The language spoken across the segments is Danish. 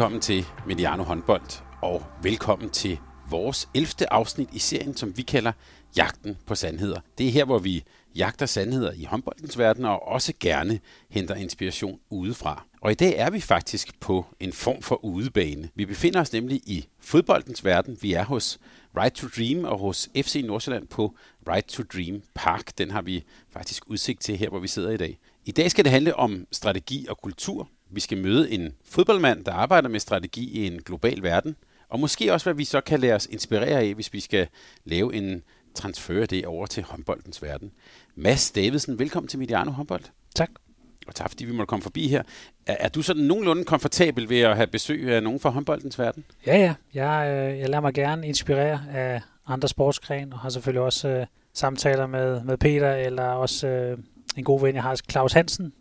Velkommen til Mediano Håndbold, og velkommen til vores 11. afsnit i serien, som vi kalder Jagten på Sandheder. Det er her, hvor vi jagter sandheder i håndboldens verden, og også gerne henter inspiration udefra. Og i dag er vi faktisk på en form for udebane. Vi befinder os nemlig i fodboldens verden. Vi er hos Right to Dream og hos FC Nordsjælland på Right to Dream Park. Den har vi faktisk udsigt til her, hvor vi sidder i dag. I dag skal det handle om strategi og kultur, vi skal møde en fodboldmand, der arbejder med strategi i en global verden, og måske også, hvad vi så kan lade os inspirere af, hvis vi skal lave en transfer det over til håndboldens verden. Mads Davidsen, velkommen til Mediano Håndbold. Tak. Og tak, fordi vi måtte komme forbi her. Er, er du sådan nogenlunde komfortabel ved at have besøg af nogen fra håndboldens verden? Ja, ja. Jeg, øh, jeg lader mig gerne inspirere af andre sportsgrene, og har selvfølgelig også øh, samtaler med, med Peter, eller også øh, en god ven, jeg har, Claus Hansen,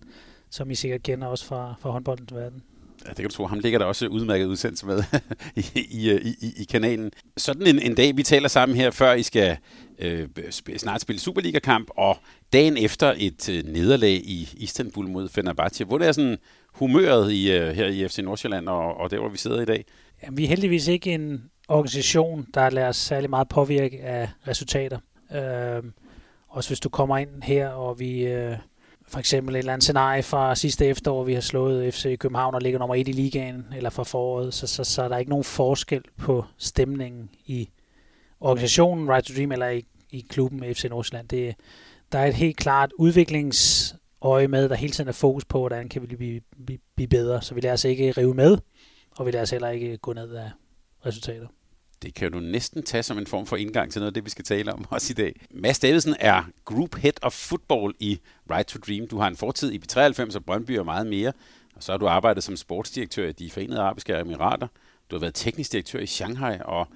som I sikkert kender også fra, fra håndboldens verden. Ja, det kan du tro. Ham ligger der også udmærket udsendelse med i, i, i, i kanalen. Sådan en, en dag, vi taler sammen her, før I skal øh, snart spille Superliga-kamp, og dagen efter et øh, nederlag i Istanbul mod Fenerbahce. Hvor det er sådan humøret i, øh, her i FC Nordsjælland, og, og der, hvor vi sidder i dag? Jamen, vi er heldigvis ikke en organisation, der lader os særlig meget påvirke af resultater. Øh, også hvis du kommer ind her, og vi... Øh, for eksempel et eller andet scenarie fra sidste efterår, vi har slået FC København og ligger nummer et i ligaen, eller fra foråret, så, så, så er der ikke nogen forskel på stemningen i organisationen Right to Dream eller i, i klubben FC Nordsjælland. Det, der er et helt klart udviklingsøje med, der hele tiden er fokus på, hvordan kan vi blive, blive, blive bedre. Så vi lader os ikke rive med, og vi lader os heller ikke gå ned af resultater. Det kan du næsten tage som en form for indgang til noget af det, vi skal tale om også i dag. Mads Davidsen er Group Head of Football i Right to Dream. Du har en fortid i B93 og Brøndby og meget mere. Og så har du arbejdet som sportsdirektør i de Forenede Arabiske Emirater. Du har været teknisk direktør i Shanghai og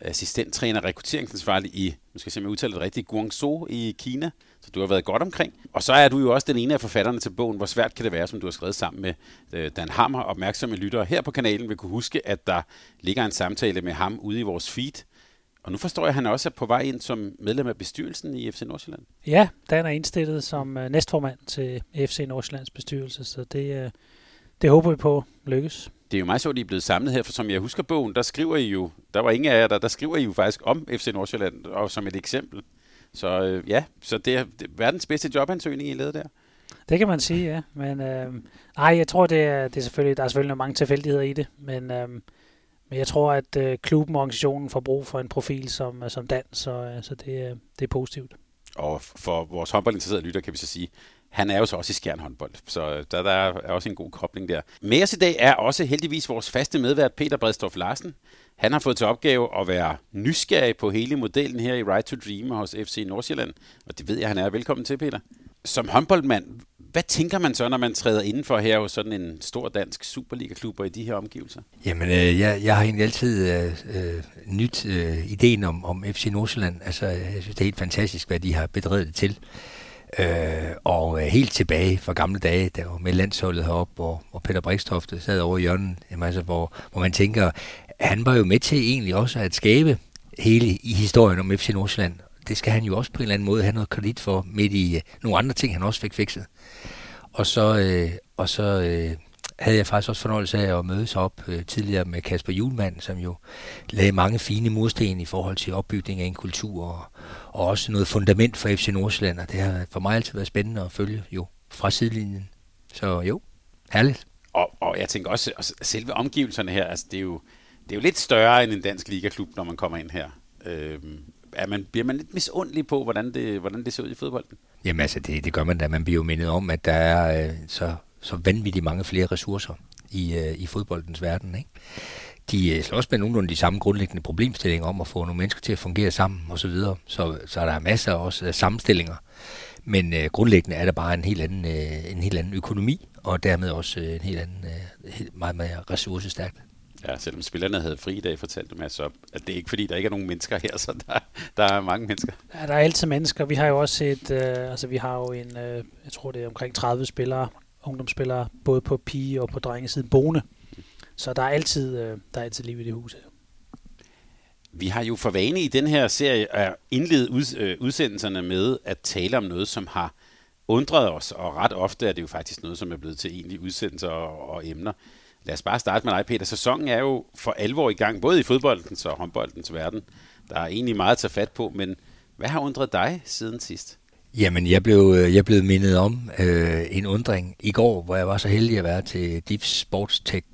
assistenttræner, rekrutteringsansvarlig i, nu skal jeg se, udtale det rigtigt, Guangzhou i Kina. Så du har været godt omkring. Og så er du jo også den ene af forfatterne til bogen, Hvor svært kan det være, som du har skrevet sammen med øh, Dan Hammer. Opmærksomme lyttere her på kanalen vil kunne huske, at der ligger en samtale med ham ude i vores feed. Og nu forstår jeg, at han også er på vej ind som medlem af bestyrelsen i FC Nordsjælland. Ja, Dan er indstillet som øh, næstformand til FC Nordsjællands bestyrelse, så det, øh, det håber vi på lykkes det er jo meget så, at I er blevet samlet her, for som jeg husker bogen, der skriver I jo, der var ingen af jer, der, der skriver I jo faktisk om FC Nordsjælland, og som et eksempel. Så øh, ja, så det er, det er verdens bedste jobansøgning, I lavede der. Det kan man sige, ja. Men øh, nej, jeg tror, det er, det er selvfølgelig, der er selvfølgelig mange tilfældigheder i det, men, øh, men jeg tror, at øh, klubben og organisationen får brug for en profil som, som Dan, så, øh, så det, det er positivt. Og for vores håndboldinteresserede lytter kan vi så sige, han er jo så også i skjernhåndbold, så der, der er også en god kobling der. Med os i dag er også heldigvis vores faste medvært Peter Bredstorff Larsen. Han har fået til opgave at være nysgerrig på hele modellen her i Right to Dream hos FC Nordsjælland, og det ved jeg, han er. Velkommen til, Peter. Som håndboldmand, hvad tænker man så, når man træder indenfor her hos sådan en stor dansk Superliga-klub i de her omgivelser? Jamen, øh, jeg, jeg har egentlig altid øh, øh nyt øh, ideen om, om FC Nordsjælland. Altså, jeg synes, det er helt fantastisk, hvad de har bedrevet det til. Øh, og øh, helt tilbage fra gamle dage, der var med landsholdet heroppe, hvor, hvor Peter Brikstofte sad over i hjørnen, jamen, altså, hvor, hvor man tænker, han var jo med til egentlig også at skabe hele i historien om FC Nordsjælland. Det skal han jo også på en eller anden måde have noget kredit for, midt i øh, nogle andre ting, han også fik fikset. Og så, øh, og så øh, havde jeg faktisk også fornøjelse af at mødes op øh, tidligere med Kasper Julemand, som jo lagde mange fine mursten i forhold til opbygning af en kultur og, og også noget fundament for FC Nordsjælland, og det har for mig altid været spændende at følge jo fra sidelinjen. Så jo, herligt. Og, og jeg tænker også, at selve omgivelserne her, altså det er jo, det er jo lidt større end en dansk ligaklub, når man kommer ind her. Øhm, er man, bliver man lidt misundelig på, hvordan det, hvordan det ser ud i fodbolden? Jamen altså, det, det gør man da. Man bliver jo mindet om, at der er øh, så, så vanvittigt mange flere ressourcer i, øh, i fodboldens verden. Ikke? De slås med nogenlunde de samme grundlæggende problemstillinger om at få nogle mennesker til at fungere sammen osv. Så, videre. så, så der er masser også af sammenstillinger. Men øh, grundlæggende er der bare en helt anden, øh, en helt anden økonomi, og dermed også øh, en helt anden, øh, meget mere ressourcestærkt. Ja, selvom spillerne havde fri i dag, fortalte mig så, at det er ikke fordi, der ikke er nogen mennesker her, så der, der er mange mennesker. Ja, der er altid mennesker. Vi har jo også et, øh, altså vi har jo en, øh, jeg tror det er omkring 30 spillere, ungdomsspillere, både på pige- og på drengesiden boende. Så der er altid, øh, der er altid liv i det hus her. Vi har jo for vane i den her serie at indlede ud, øh, udsendelserne med at tale om noget, som har undret os, og ret ofte er det jo faktisk noget, som er blevet til egentlige udsendelser og, og emner. Lad os bare starte med dig, Peter. Sæsonen er jo for alvor i gang, både i fodboldens og håndboldens verden. Der er egentlig meget at tage fat på, men hvad har undret dig siden sidst? Jamen, jeg blev, øh, jeg blev mindet om øh, en undring i går, hvor jeg var så heldig at være til Deep Sports Tech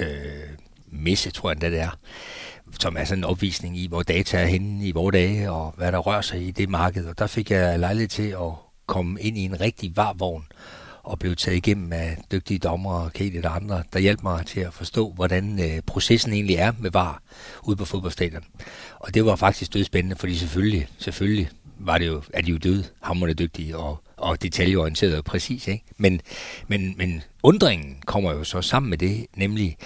øh, messe, tror jeg det er, som er sådan en opvisning i, hvor data er henne i vores dage, og hvad der rører sig i det marked. Og der fik jeg lejlighed til at komme ind i en rigtig varvogn, og blev taget igennem af dygtige dommere, Kate og andre, der hjalp mig til at forstå, hvordan øh, processen egentlig er med VAR ude på fodboldstadion. Og det var faktisk dødspændende, fordi selvfølgelig, selvfølgelig var det jo, er de jo døde, hammerne dygtige og, og detaljeorienteret og præcis. Ikke? Men, men, men undringen kommer jo så sammen med det, nemlig,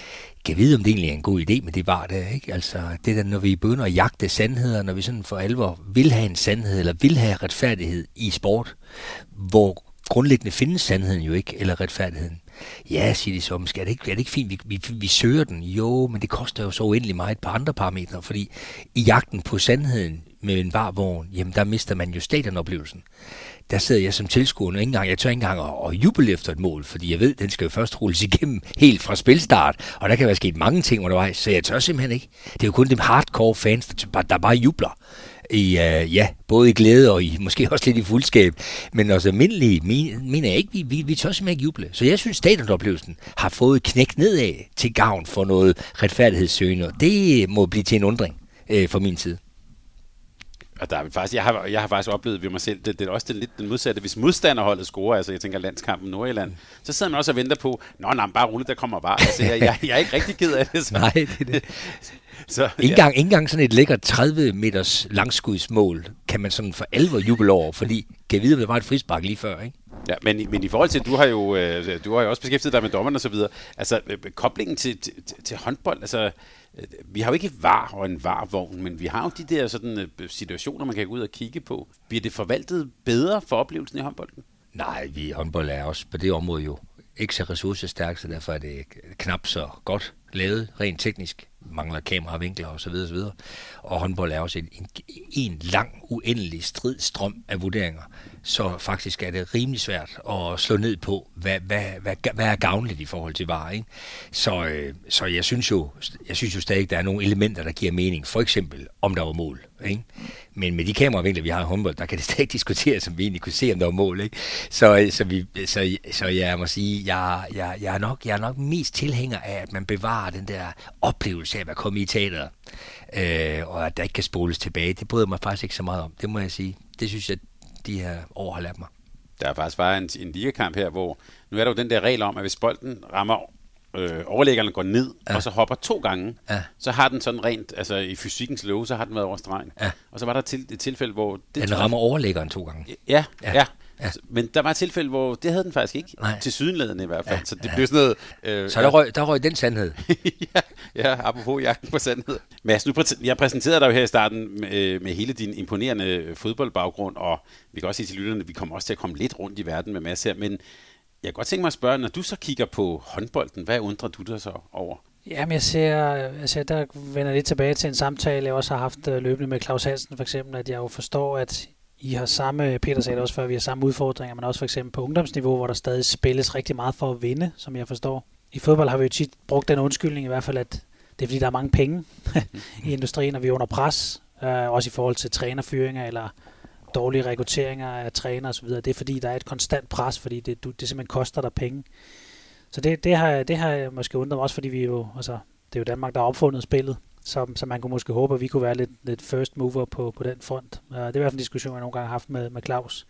kan vide, om det egentlig er en god idé, men det var det, ikke? Altså, det der, når vi begynder at jagte sandheder, når vi sådan for alvor vil have en sandhed, eller vil have retfærdighed i sport, hvor grundlæggende findes sandheden jo ikke, eller retfærdigheden. Ja, siger de så, men er det ikke, er det ikke fint, vi, vi, vi søger den? Jo, men det koster jo så uendelig meget på andre parametre, fordi i jagten på sandheden med en varvogn, jamen der mister man jo stadionoplevelsen. Der sidder jeg som tilskuer, og ikke engang, jeg tør ikke engang at, at juble efter et mål, fordi jeg ved, at den skal jo først rulles igennem helt fra spilstart, og der kan være sket mange ting undervejs, så jeg tør simpelthen ikke. Det er jo kun de hardcore fans, der, der bare jubler i, uh, ja, både i glæde og i, måske også lidt i fuldskab. Men også almindelige mener jeg ikke, vi, vi, vi tør simpelthen ikke juble. Så jeg synes, stadionoplevelsen har fået knæk nedad til gavn for noget retfærdighedssøgende. Det må blive til en undring øh, uh, fra min side. Og der er faktisk, jeg, har, jeg har faktisk oplevet ved mig selv, det, det er også det, lidt den modsatte. Hvis modstanderholdet scorer, altså jeg tænker landskampen Nordjylland, mm. så sidder man også og venter på, nå, nej, bare roligt, der kommer bare. Altså, jeg, jeg, jeg, er ikke rigtig ked af det. Så. Nej, det er det. Så, ikke, ja. ikke engang sådan et lækkert 30 meters langskudsmål kan man sådan for alvor juble over, fordi kan vide, om det var et frispark lige før, ikke? Ja, men, men i forhold til, du har jo, øh, du har jo også beskæftiget dig med dommerne og så videre. Altså, øh, koblingen til, til, til håndbold, altså, vi har jo ikke var og en varvogn, men vi har jo de der sådan, øh, situationer, man kan gå ud og kigge på. Bliver det forvaltet bedre for oplevelsen i håndbolden? Nej, vi håndbold er også på det område jo ikke så ressourcestærkt, så derfor er det knap så godt lavet rent teknisk mangler kameravinkler osv. videre Og håndbold er også en, en, en lang, uendelig stridstrøm af vurderinger. Så faktisk er det rimelig svært at slå ned på, hvad, hvad, hvad, hvad er gavnligt i forhold til varer. Ikke? Så, øh, så jeg synes jo, jeg synes jo stadig, der er nogle elementer, der giver mening. For eksempel, om der var mål. Ikke? Men med de kameravinkler, vi har i håndbold, der kan det stadig diskuteres, som vi egentlig kunne se, om der var mål. Ikke? Så, øh, så, vi, så, så jeg må sige, jeg, jeg, jeg, er nok, jeg er nok mest tilhænger af, at man bevarer den der oplevelse af at komme i teateret, øh, og at der ikke kan spoles tilbage. Det bryder mig faktisk ikke så meget om, det må jeg sige. Det synes jeg, de her har lært mig. Der er faktisk bare en, en ligakamp her, hvor nu er der jo den der regel om, at hvis bolden rammer øh, overlæggerne går ned, ja. og så hopper to gange, ja. så har den sådan rent, altså i fysikkens lov, så har den været over stregen. Ja. Og så var der til, et tilfælde, hvor... Det den rammer overlæggeren to gange. Ja, ja. ja. Ja. Men der var et tilfælde, hvor det havde den faktisk ikke. Nej. Til sydenladende i hvert fald. Ja, så det ja. blev sådan noget... Øh, så der røg, der røg den sandhed. ja, ja, apropos jagten på sandhed. Mads, nu præ- jeg præsenterede dig jo her i starten med, med hele din imponerende fodboldbaggrund, og vi kan også sige til lytterne, at vi kommer også til at komme lidt rundt i verden med Mads her, men jeg kan godt tænke mig at spørge, når du så kigger på håndbolden, hvad undrer du dig så over? Jamen, jeg ser, altså, der vender lidt tilbage til en samtale, jeg også har haft øh, løbende med Claus Hansen for eksempel, at jeg jo forstår, at i har samme, Peter sagde det også før, vi har samme udfordringer, men også for eksempel på ungdomsniveau, hvor der stadig spilles rigtig meget for at vinde, som jeg forstår. I fodbold har vi jo tit brugt den undskyldning i hvert fald, at det er fordi, der er mange penge i industrien, og vi er under pres, øh, også i forhold til trænerfyringer eller dårlige rekrutteringer af træner osv. Det er fordi, der er et konstant pres, fordi det, det simpelthen koster dig penge. Så det, det, har, det har jeg måske undret mig også, fordi vi jo, altså, det er jo Danmark, der har opfundet spillet, så, som man kunne måske håbe, at vi kunne være lidt, lidt first mover på, på den front. Uh, det er i hvert fald en diskussion, jeg nogle gange har haft med, med Claus.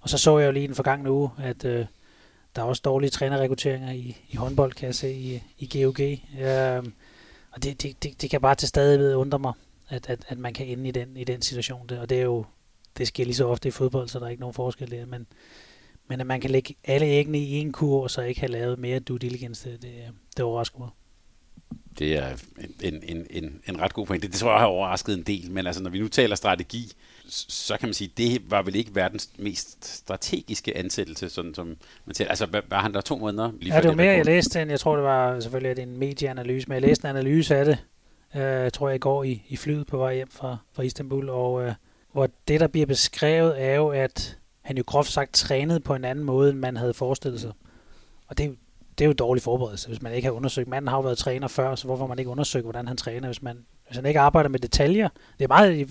Og så så jeg jo lige den forgangne uge, at uh, der er også dårlige trænerrekrutteringer i, i håndbold, kan jeg se, i, i GOG. Uh, øhm, og det, det, det, det kan bare til stadighed undre mig, at, at, at man kan ende i den, i den situation der. Og det er jo, det sker lige så ofte i fodbold, så der er ikke nogen forskel der. Men, men at man kan lægge alle æggene i en kur, og så ikke have lavet mere due diligence, det, det, det overrasker mig. Det er en, en, en, en ret god point. Det, det tror jeg har overrasket en del, men altså, når vi nu taler strategi, så kan man sige, det var vel ikke verdens mest strategiske ansættelse, sådan som man taler. Altså, var han der to måneder? Lige ja, det var mere, jeg læste end, jeg tror, det var selvfølgelig det en medieanalyse, men jeg læste en analyse af det, øh, tror jeg, i går i, i flyet på vej hjem fra, fra Istanbul, og øh, hvor det, der bliver beskrevet, er jo, at han jo groft sagt trænede på en anden måde, end man havde forestillet sig. Og det, det er jo dårlig forberedelse, hvis man ikke har undersøgt. Manden har jo været træner før, så hvorfor man ikke undersøgt, hvordan han træner, hvis man, hvis han ikke arbejder med detaljer. Det er meget,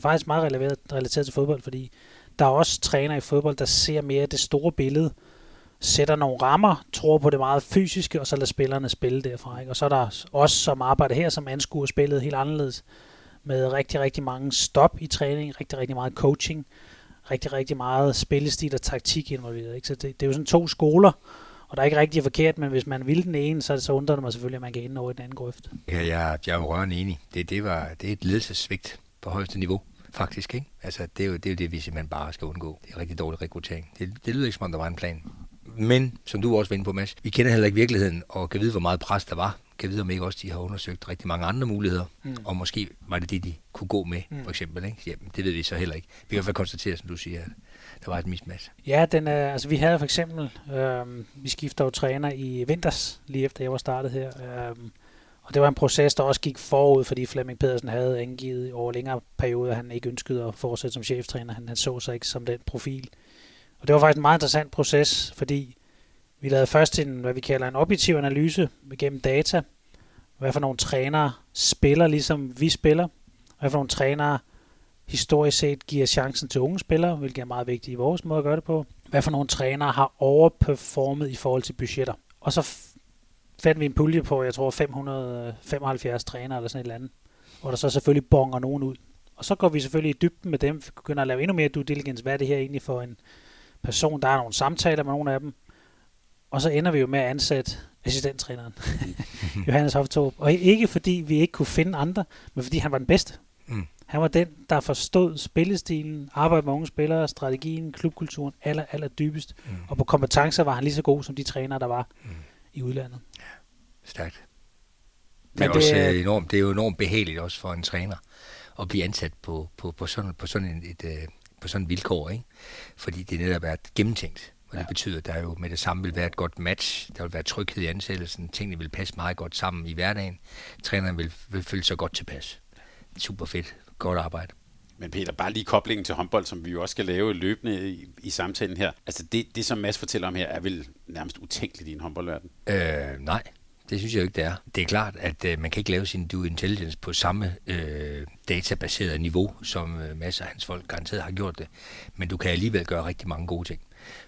faktisk meget relateret, relateret til fodbold, fordi der er også træner i fodbold, der ser mere det store billede, sætter nogle rammer, tror på det meget fysiske, og så lader spillerne spille derfra. Ikke? Og så er der os, som arbejder her, som anskuer spillet helt anderledes, med rigtig, rigtig mange stop i træning, rigtig, rigtig meget coaching, rigtig, rigtig meget spillestil og taktik involveret. Ikke? Så det, det er jo sådan to skoler, og der er ikke rigtig forkert, men hvis man vil den ene, så, så undrer det mig selvfølgelig, at man kan ende over i den anden grøft. Ja, jeg, jeg er jo rørende enig. Det, det, var, det er et ledelsessvigt på højeste niveau, faktisk. Ikke? Altså, det, er jo, det er jo det, vi simpelthen bare skal undgå. Det er rigtig dårlig rekruttering. Det, det lyder ikke, som om der var en plan. Men, som du også var inde på, Mads, vi kender heller ikke virkeligheden, og kan vide, hvor meget pres der var. Kan vide, om ikke også de har undersøgt rigtig mange andre muligheder, mm. og måske var det det, de kunne gå med, mm. for eksempel. Ikke? Jamen, det ved vi så heller ikke. Vi kan i hvert fald konstatere, som du siger, at der var et mismatch. Ja, den er, altså vi havde for eksempel, øh, vi skifter jo træner i vinters, lige efter jeg var startet her. Øh, og det var en proces, der også gik forud, fordi Flemming Pedersen havde angivet over længere perioder, at han ikke ønskede at fortsætte som cheftræner. Han, han så sig ikke som den profil. Og det var faktisk en meget interessant proces, fordi vi lavede først en, hvad vi kalder en objektiv analyse gennem data. Hvad for nogle trænere spiller, ligesom vi spiller. Hvad for nogle trænere historisk set giver chancen til unge spillere, hvilket er meget vigtigt i vores måde at gøre det på. Hvad for nogle trænere har overperformet i forhold til budgetter. Og så fandt vi en pulje på, jeg tror 575 trænere eller sådan et eller andet, hvor der så selvfølgelig bonger nogen ud. Og så går vi selvfølgelig i dybden med dem, begynder at lave endnu mere due diligence. Hvad er det her egentlig for en person? Der er nogle samtaler med nogle af dem. Og så ender vi jo med at ansætte assistenttræneren, Johannes Hoftorp. Og ikke fordi vi ikke kunne finde andre, men fordi han var den bedste. Mm. Han var den, der forstod spillestilen, arbejde med unge spillere, strategien, klubkulturen aller, aller dybest. Mm. Og på kompetencer var han lige så god som de trænere, der var mm. i udlandet. Ja, stærkt. Det er, det, også øh, enormt, det er jo enormt behageligt også for en træner at blive ansat på, på, på sådan, på sådan et, et, øh, på sådan et vilkår, ikke? fordi det netop er gennemtænkt. Og ja. det betyder, at der jo med det samme vil være et godt match. Der vil være tryghed i ansættelsen. Tingene vil passe meget godt sammen i hverdagen. Træneren vil, vil føle sig godt tilpas. Super fedt godt arbejde. Men Peter, bare lige koblingen til håndbold, som vi jo også skal lave løbende i, i samtalen her. Altså det, det, som Mads fortæller om her, er vel nærmest utænkeligt i en håndboldverden? Øh, nej, det synes jeg ikke, det er. Det er klart, at øh, man kan ikke lave sin due intelligence på samme øh, databaseret niveau, som øh, masser af hans folk garanteret har gjort det. Men du kan alligevel gøre rigtig mange gode ting,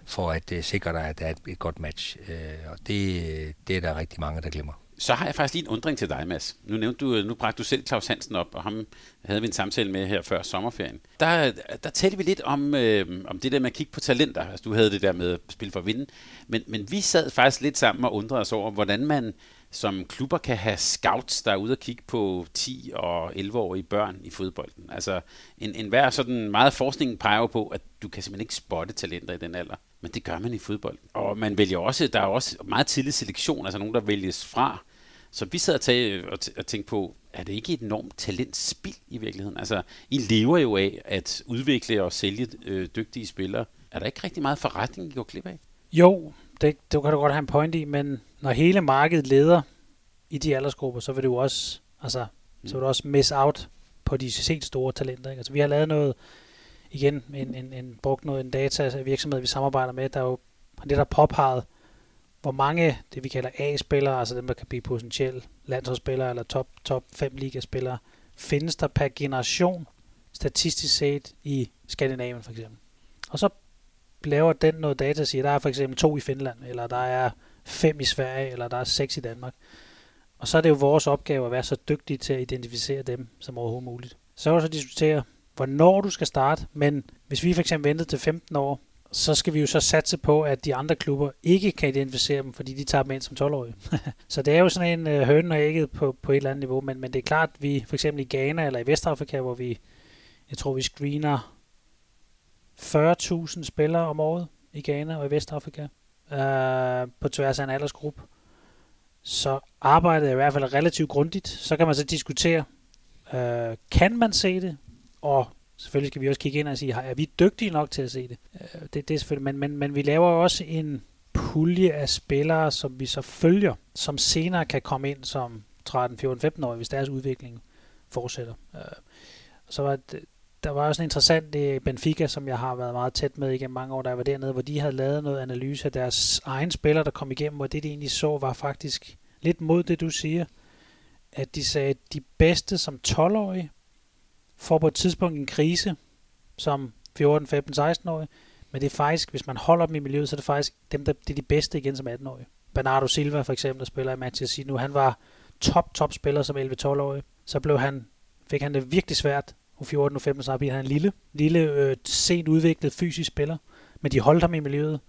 for at øh, sikre dig, at der er et, et godt match. Øh, og det, øh, det er der rigtig mange, der glemmer. Så har jeg faktisk lige en undring til dig, Mads. Nu, nævnte du, øh, nu bragte du selv Claus Hansen op, og ham havde vi en samtale med her før sommerferien. Der, der talte vi lidt om, øh, om det der med at kigge på talenter. Altså, du havde det der med at spille for at vinde. Men, men vi sad faktisk lidt sammen og undrede os over, hvordan man som klubber kan have scouts, der er ude og kigge på 10 og 11-årige børn i fodbolden. Altså en, en hver sådan meget forskning peger på, at du kan simpelthen ikke spotte talenter i den alder. Men det gør man i fodbold. Og man vælger også, der er også meget tidlig selektion, altså nogen, der vælges fra så vi sad og, tage, og, t- og tænkte på, er det ikke et enormt talentspil i virkeligheden? Altså, I lever jo af at udvikle og sælge øh, dygtige spillere. Er der ikke rigtig meget forretning, I går klip af? Jo, det, det kan du godt have en point i, men når hele markedet leder i de aldersgrupper, så vil du også, altså, mm. så vil du også miss out på de set store talenter. Ikke? Altså, vi har lavet noget, igen, en, en, en, brugt noget, en data virksomhed, vi samarbejder med, der jo det der påpeget, hvor mange, det vi kalder A-spillere, altså dem, der kan blive potentielle landsholdsspillere eller top, top 5 ligaspillere, findes der per generation statistisk set i Skandinavien for eksempel. Og så laver den noget data, siger, der er for eksempel to i Finland, eller der er fem i Sverige, eller der er seks i Danmark. Og så er det jo vores opgave at være så dygtige til at identificere dem som overhovedet muligt. Så kan du så diskutere, hvornår du skal starte, men hvis vi for eksempel ventede til 15 år, så skal vi jo så satse på, at de andre klubber ikke kan identificere dem, fordi de tager dem ind som 12-årige. så det er jo sådan en øh, høne og ægget på, på et eller andet niveau, men, men det er klart, at vi for eksempel i Ghana eller i Vestafrika, hvor vi, jeg tror vi screener 40.000 spillere om året i Ghana og i Vestafrika, øh, på tværs af en aldersgruppe, så arbejdet er i hvert fald relativt grundigt. Så kan man så diskutere, øh, kan man se det, og selvfølgelig skal vi også kigge ind og sige, er vi dygtige nok til at se det? Øh, det, det er selvfølgelig, men, men, men vi laver også en pulje af spillere, som vi så følger, som senere kan komme ind som 13, 14, 15 år, hvis deres udvikling fortsætter. Øh, så var det, der var også en interessant i Benfica, som jeg har været meget tæt med igennem mange år, der jeg var dernede, hvor de havde lavet noget analyse af deres egen spillere, der kom igennem, og det de egentlig så var faktisk lidt mod det, du siger, at de sagde, at de bedste som 12-årige får på et tidspunkt en krise som 14, 15, 16-årige, men det er faktisk, hvis man holder dem i miljøet, så er det faktisk dem, der det er de bedste igen som 18-årige. Bernardo Silva for eksempel, der spiller i Manchester City nu, han var top, top spiller som 11-12-årig. Så blev han, fik han det virkelig svært U14, U15, så bliver han en lille, lille øh, sent udviklet fysisk spiller, men de holdt ham i miljøet,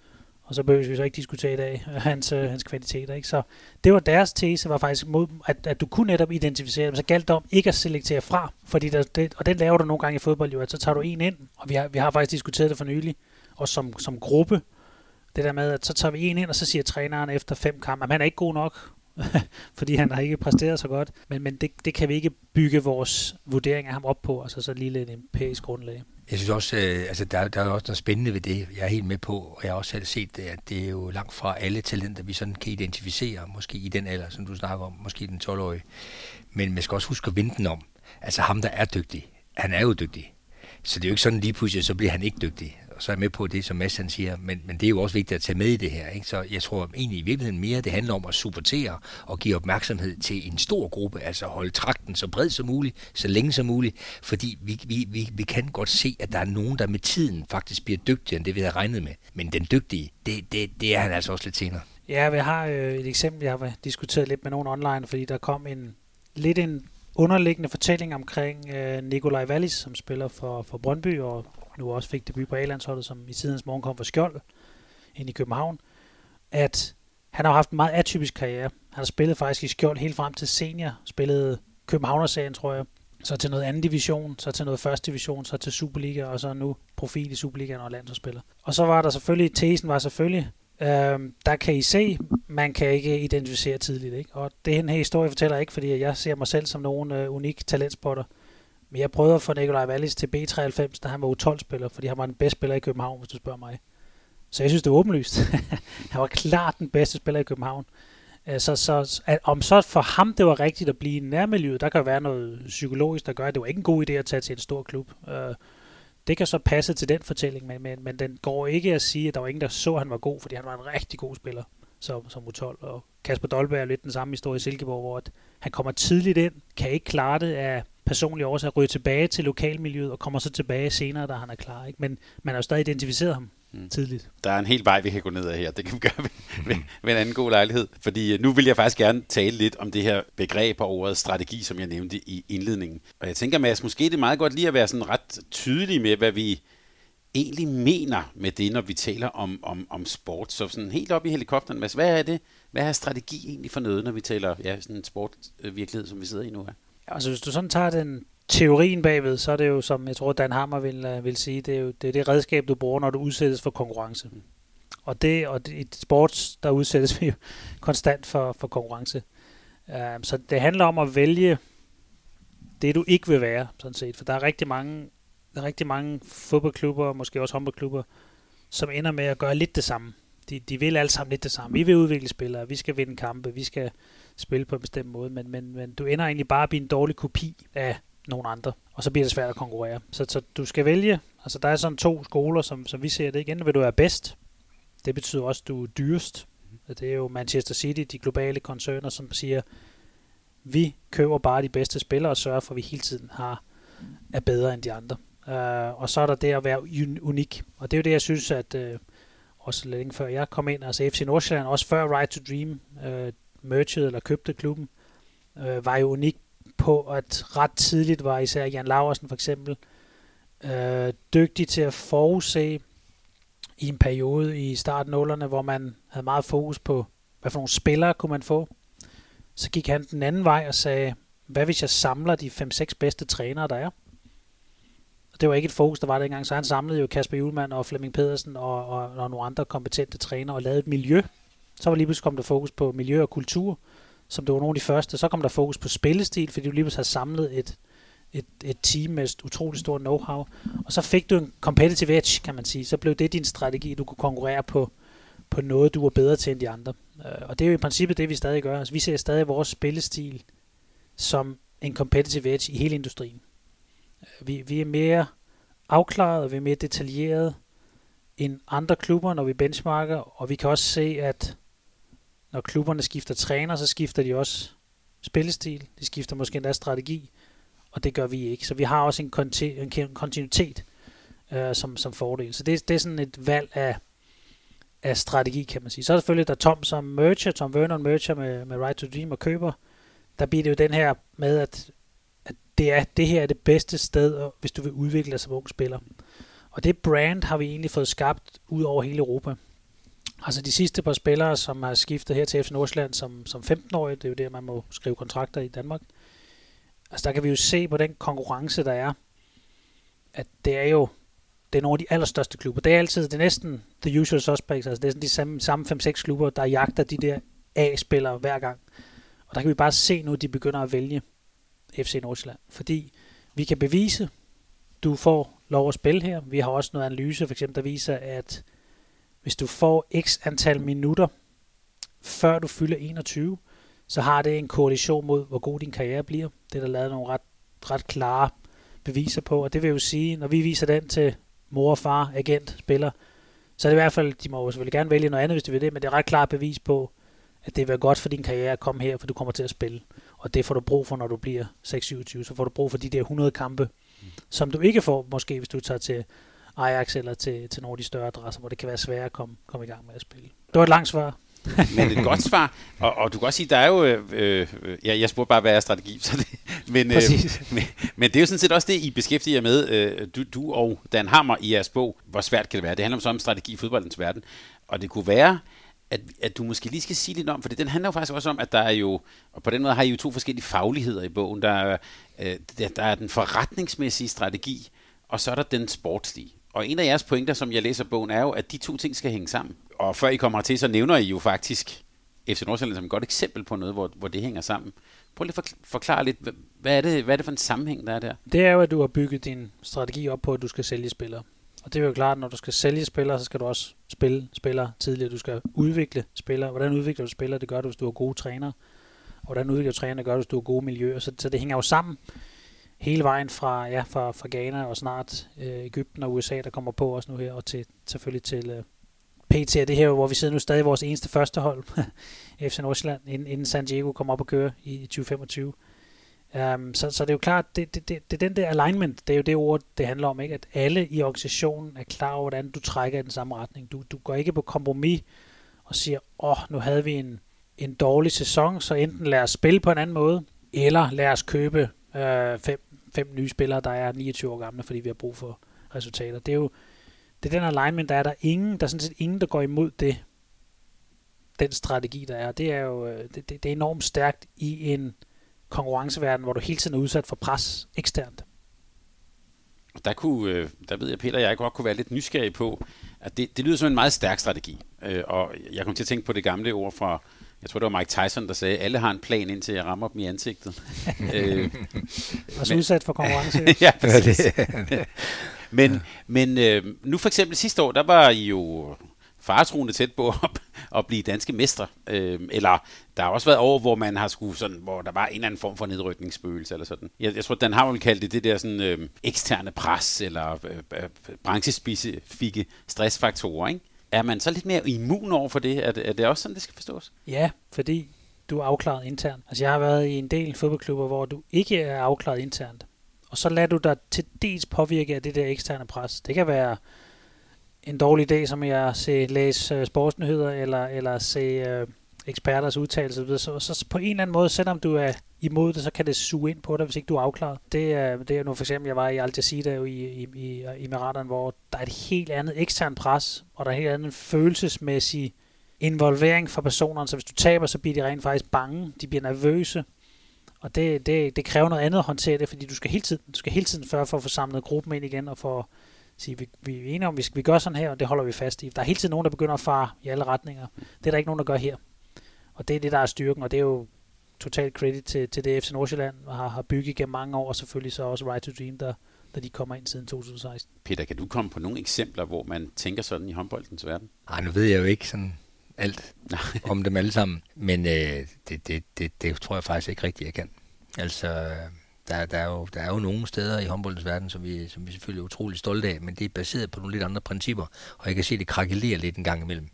og så behøver vi så ikke diskutere i dag øh, hans, øh, hans kvaliteter. Ikke? Så det var deres tese, var faktisk mod, at, at du kunne netop identificere dem, så galt det om ikke at selektere fra, fordi der, det, og den laver du nogle gange i fodbold, jo, at så tager du en ind, og vi har, vi har faktisk diskuteret det for nylig, og som, som gruppe, det der med, at så tager vi en ind, og så siger træneren efter fem kampe, at han er ikke god nok, fordi han har ikke præsteret så godt. Men, men det, det kan vi ikke bygge vores vurdering af ham op på, altså så lille en empirisk grundlag. Jeg synes også, øh, altså der, der er også noget spændende ved det. Jeg er helt med på, og jeg har også selv set det, at det er jo langt fra alle talenter, vi sådan kan identificere, måske i den alder, som du snakker om, måske den 12-årige. Men man skal også huske at vinde den om. Altså ham, der er dygtig, han er jo dygtig. Så det er jo ikke sådan lige pludselig, så bliver han ikke dygtig så er jeg med på det, som Mads han siger, men, men det er jo også vigtigt at tage med i det her. Ikke? Så jeg tror egentlig i virkeligheden mere, det handler om at supportere og give opmærksomhed til en stor gruppe, altså holde trakten så bred som muligt, så længe som muligt, fordi vi, vi, vi, vi kan godt se, at der er nogen, der med tiden faktisk bliver dygtigere end det, vi havde regnet med. Men den dygtige, det, det, det er han altså også lidt senere. Ja, vi har øh, et eksempel, jeg har diskuteret lidt med nogen online, fordi der kom en lidt en underliggende fortælling omkring øh, Nikolaj Wallis, som spiller for, for Brøndby og nu også fik debut på A-landsholdet, som i tidens morgen kom fra Skjold ind i København, at han har haft en meget atypisk karriere. Han har spillet faktisk i Skjold helt frem til senior, spillede Københavnerserien, tror jeg, så til noget anden division, så til noget første division, så til Superliga, og så nu profil i Superligaen og landsholdsspiller. Og så var der selvfølgelig, tesen var selvfølgelig, øh, der kan I se, man kan ikke identificere tidligt. Ikke? Og det her historie fortæller jeg ikke, fordi jeg ser mig selv som nogen øh, unik talentspotter. Men jeg prøvede at få Nikolaj Wallis til B93, da han var U12-spiller, fordi han var den bedste spiller i København, hvis du spørger mig. Så jeg synes, det er åbenlyst. han var klart den bedste spiller i København. Øh, så, så at, om så for ham det var rigtigt at blive i nærmiljøet, der kan være noget psykologisk, der gør, at det var ikke en god idé at tage til en stor klub. Øh, det kan så passe til den fortælling, men, men, men den går ikke at sige, at der var ingen, der så, at han var god, fordi han var en rigtig god spiller som, som U12. Og Kasper Dolberg er lidt den samme historie i Silkeborg, hvor at han kommer tidligt ind, kan ikke klare det af personlige årsager ryge tilbage til lokalmiljøet og kommer så tilbage senere, da han er klar. Ikke? Men man har jo stadig identificeret ham mm. tidligt. Der er en hel vej, vi kan gå ned ad her. Det kan vi gøre ved, ved, ved en anden god lejlighed. Fordi øh, nu vil jeg faktisk gerne tale lidt om det her begreb og ordet strategi, som jeg nævnte i indledningen. Og jeg tænker, Mads, måske det er meget godt lige at være sådan ret tydelig med, hvad vi egentlig mener med det, når vi taler om, om, om sport. Så sådan helt op i helikopteren, Mads, hvad er det? Hvad er strategi egentlig for noget, når vi taler ja, sådan en sportvirkelighed, som vi sidder i nu her? Altså hvis du sådan tager den teorien bagved, så er det jo, som jeg tror Dan Hammer vil, øh, vil sige, det er jo det, er det redskab, du bruger, når du udsættes for konkurrence. Og det, og det, i sports, der udsættes vi jo konstant for, for konkurrence. Uh, så det handler om at vælge det, du ikke vil være, sådan set. For der er rigtig mange, der er rigtig mange fodboldklubber, måske også håndboldklubber, som ender med at gøre lidt det samme. De, de vil alle sammen lidt det samme. Vi vil udvikle spillere, vi skal vinde kampe, vi skal spille på en bestemt måde, men, men, men du ender egentlig bare at blive en dårlig kopi af nogle andre, og så bliver det svært at konkurrere. Så, så du skal vælge, altså der er sådan to skoler, som, som vi ser det igen, vil du være bedst, det betyder også, at du er dyrest. Mm-hmm. Det er jo Manchester City, de globale koncerner, som siger, vi køber bare de bedste spillere og sørger for, at vi hele tiden har er bedre end de andre. Uh, og så er der det at være unik. Og det er jo det, jeg synes, at uh, også længe før jeg kom ind, altså FC Nordsjælland, også før Right to Dream, uh, merchede eller købte klubben, øh, var jo unik på, at ret tidligt var især Jan Laversen for eksempel øh, dygtig til at forudse i en periode i starten af hvor man havde meget fokus på, hvad for nogle spillere kunne man få. Så gik han den anden vej og sagde, hvad hvis jeg samler de 5-6 bedste trænere, der er? Og det var ikke et fokus, der var dengang, så han samlede jo Kasper Julemand og Flemming Pedersen og, og, og nogle andre kompetente trænere og lavede et miljø. Så var lige pludselig kom der fokus på miljø og kultur, som det var nogle af de første. Så kom der fokus på spillestil, fordi du lige pludselig har samlet et, et, et team med et utroligt stort know-how. Og så fik du en competitive edge, kan man sige. Så blev det din strategi, du kunne konkurrere på, på noget, du var bedre til end de andre. Øh, og det er jo i princippet det, vi stadig gør. Altså, vi ser stadig vores spillestil som en competitive edge i hele industrien. Øh, vi, vi er mere afklaret, og vi er mere detaljeret end andre klubber, når vi benchmarker, og vi kan også se, at når klubberne skifter træner, så skifter de også spillestil, de skifter måske endda strategi, og det gør vi ikke. Så vi har også en, konti- en kontinuitet øh, som, som fordel. Så det, det er sådan et valg af, af strategi, kan man sige. Så er selvfølgelig der Tom som merger, Tom Vernon merger med, med Right to Dream og køber. Der bliver det jo den her med, at, at det, er, det her er det bedste sted, hvis du vil udvikle dig som ung spiller. Og det brand har vi egentlig fået skabt ud over hele Europa. Altså de sidste par spillere, som har skiftet her til FC Nordsjælland som, som 15-årige, det er jo der, man må skrive kontrakter i Danmark. Altså der kan vi jo se på den konkurrence, der er, at det er jo det er nogle af de allerstørste klubber. Det er altid, det er næsten the usual suspects, altså det er sådan de samme, samme 5-6 klubber, der jagter de der A-spillere hver gang. Og der kan vi bare se nu, at de begynder at vælge FC Nordsjælland. Fordi vi kan bevise, du får lov at spille her. Vi har også noget analyse, for eksempel, der viser, at hvis du får x antal minutter, før du fylder 21, så har det en korrelation mod, hvor god din karriere bliver. Det er der lavet nogle ret, ret klare beviser på, og det vil jo sige, når vi viser den til mor, far, agent, spiller, så er det i hvert fald, de må jo selvfølgelig gerne vælge noget andet, hvis de vil det, men det er ret klart bevis på, at det vil være godt for din karriere at komme her, for du kommer til at spille. Og det får du brug for, når du bliver 6-27. Så får du brug for de der 100 kampe, mm. som du ikke får, måske hvis du tager til Ajax eller til, til nogle af de større adresser, hvor det kan være svært at komme, komme i gang med at spille. Det var et langt svar. men et godt svar. Og, og du kan også sige, der er jo... Øh, øh, ja, jeg spurgte bare, hvad er strategi? Så det, men, øh, men, men det er jo sådan set også det, I beskæftiger med. Øh, du, du og Dan Hammer i jeres bog. Hvor svært kan det være? Det handler så om strategi i fodboldens verden. Og det kunne være, at, at du måske lige skal sige lidt om, for den handler jo faktisk også om, at der er jo, og på den måde har I jo to forskellige fagligheder i bogen. Der er, øh, der, der er den forretningsmæssige strategi, og så er der den sportslige. Og en af jeres pointer, som jeg læser bogen, er jo, at de to ting skal hænge sammen. Og før I kommer til, så nævner I jo faktisk FC Nordsjælland som et godt eksempel på noget, hvor, hvor det hænger sammen. Prøv lige at forklare lidt, hvad er, det, hvad er det for en sammenhæng, der er der? Det er jo, at du har bygget din strategi op på, at du skal sælge spillere. Og det er jo klart, at når du skal sælge spillere, så skal du også spille spillere tidligere. Du skal udvikle spillere. Hvordan udvikler du spillere? Det gør du, hvis du har gode trænere. Og hvordan udvikler du trænere? Det gør du, hvis du har gode miljøer. Så, så det hænger jo sammen hele vejen fra, ja, fra, fra Ghana og snart øh, Ægypten og USA, der kommer på os nu her, og til, selvfølgelig til øh, PT, det her, hvor vi sidder nu stadig vores eneste første hold, FC Nordsjælland, inden, inden San Diego kommer op og kører i 2025. Um, øhm, så, så det er jo klart, det, det, det, det er den der alignment, det er jo det ord, det handler om, ikke? at alle i organisationen er klar over, hvordan du trækker i den samme retning. Du, du går ikke på kompromis og siger, åh, oh, nu havde vi en, en dårlig sæson, så enten lad os spille på en anden måde, eller lad os købe øh, fem fem nye spillere, der er 29 år gamle, fordi vi har brug for resultater. Det er jo det er den alignment, der er der ingen, der er sådan set ingen, der går imod det, den strategi, der er. Det er jo øh, det, det, det er enormt stærkt i en konkurrenceverden, hvor du hele tiden er udsat for pres eksternt. Der, kunne, øh, der ved jeg, Peter og jeg godt kunne være lidt nysgerrig på, at det, det lyder som en meget stærk strategi. Øh, og jeg kom til at tænke på det gamle ord fra jeg tror, det var Mike Tyson, der sagde, at alle har en plan, indtil jeg rammer dem i ansigtet. øh, Også udsat for konkurrence. ja, præcis. men men øh, nu for eksempel sidste år, der var I jo faretroende tæt på at, at blive danske mestre. Øh, eller der har også været år, hvor man har skulle sådan, hvor der var en eller anden form for nedrykningsspøgelse eller sådan. Jeg, jeg tror, Dan har vel kaldt det det der sådan øh, eksterne pres eller øh, øh, branchespecifikke stressfaktorer, ikke? Er man så lidt mere immun over for det? Er det, er det også sådan, det skal forstås? Ja, fordi du er afklaret internt. Altså jeg har været i en del fodboldklubber, hvor du ikke er afklaret internt. Og så lader du dig til dels påvirke af det der eksterne pres. Det kan være en dårlig dag, som jeg se læse uh, sportsnyheder, eller, eller se uh, eksperters udtalelser, så, så på en eller anden måde, selvom du er imod det, så kan det suge ind på dig, hvis ikke du er afklaret. Det er, det er nu for eksempel, jeg var i Al Jazeera jo i, i, i, i Emiraterne, hvor der er et helt andet ekstern pres, og der er en helt anden følelsesmæssig involvering for personerne, så hvis du taber, så bliver de rent faktisk bange, de bliver nervøse, og det, det, det kræver noget andet at håndtere det, fordi du skal hele tiden, du skal hele tiden føre for at få samlet gruppen ind igen, og for at sige, vi, vi er enige om, vi, skal, vi gør sådan her, og det holder vi fast i. Der er hele tiden nogen, der begynder at fare i alle retninger. Det er der ikke nogen, der gør her. Og det er det, der er styrken, og det er jo totalt credit til, til det FC Nordsjælland har, har bygget gennem mange år, og selvfølgelig så også Right to Dream, der, da de kommer ind siden 2016. Peter, kan du komme på nogle eksempler, hvor man tænker sådan i håndboldens verden? Nej, nu ved jeg jo ikke sådan alt om dem alle sammen, men øh, det, det, det, det tror jeg faktisk ikke rigtigt, jeg kan. Altså, der, der, er jo, der er jo nogle steder i håndboldens verden, som vi, som vi selvfølgelig er utrolig stolte af, men det er baseret på nogle lidt andre principper, og jeg kan se, at det krakkelerer lidt en gang imellem.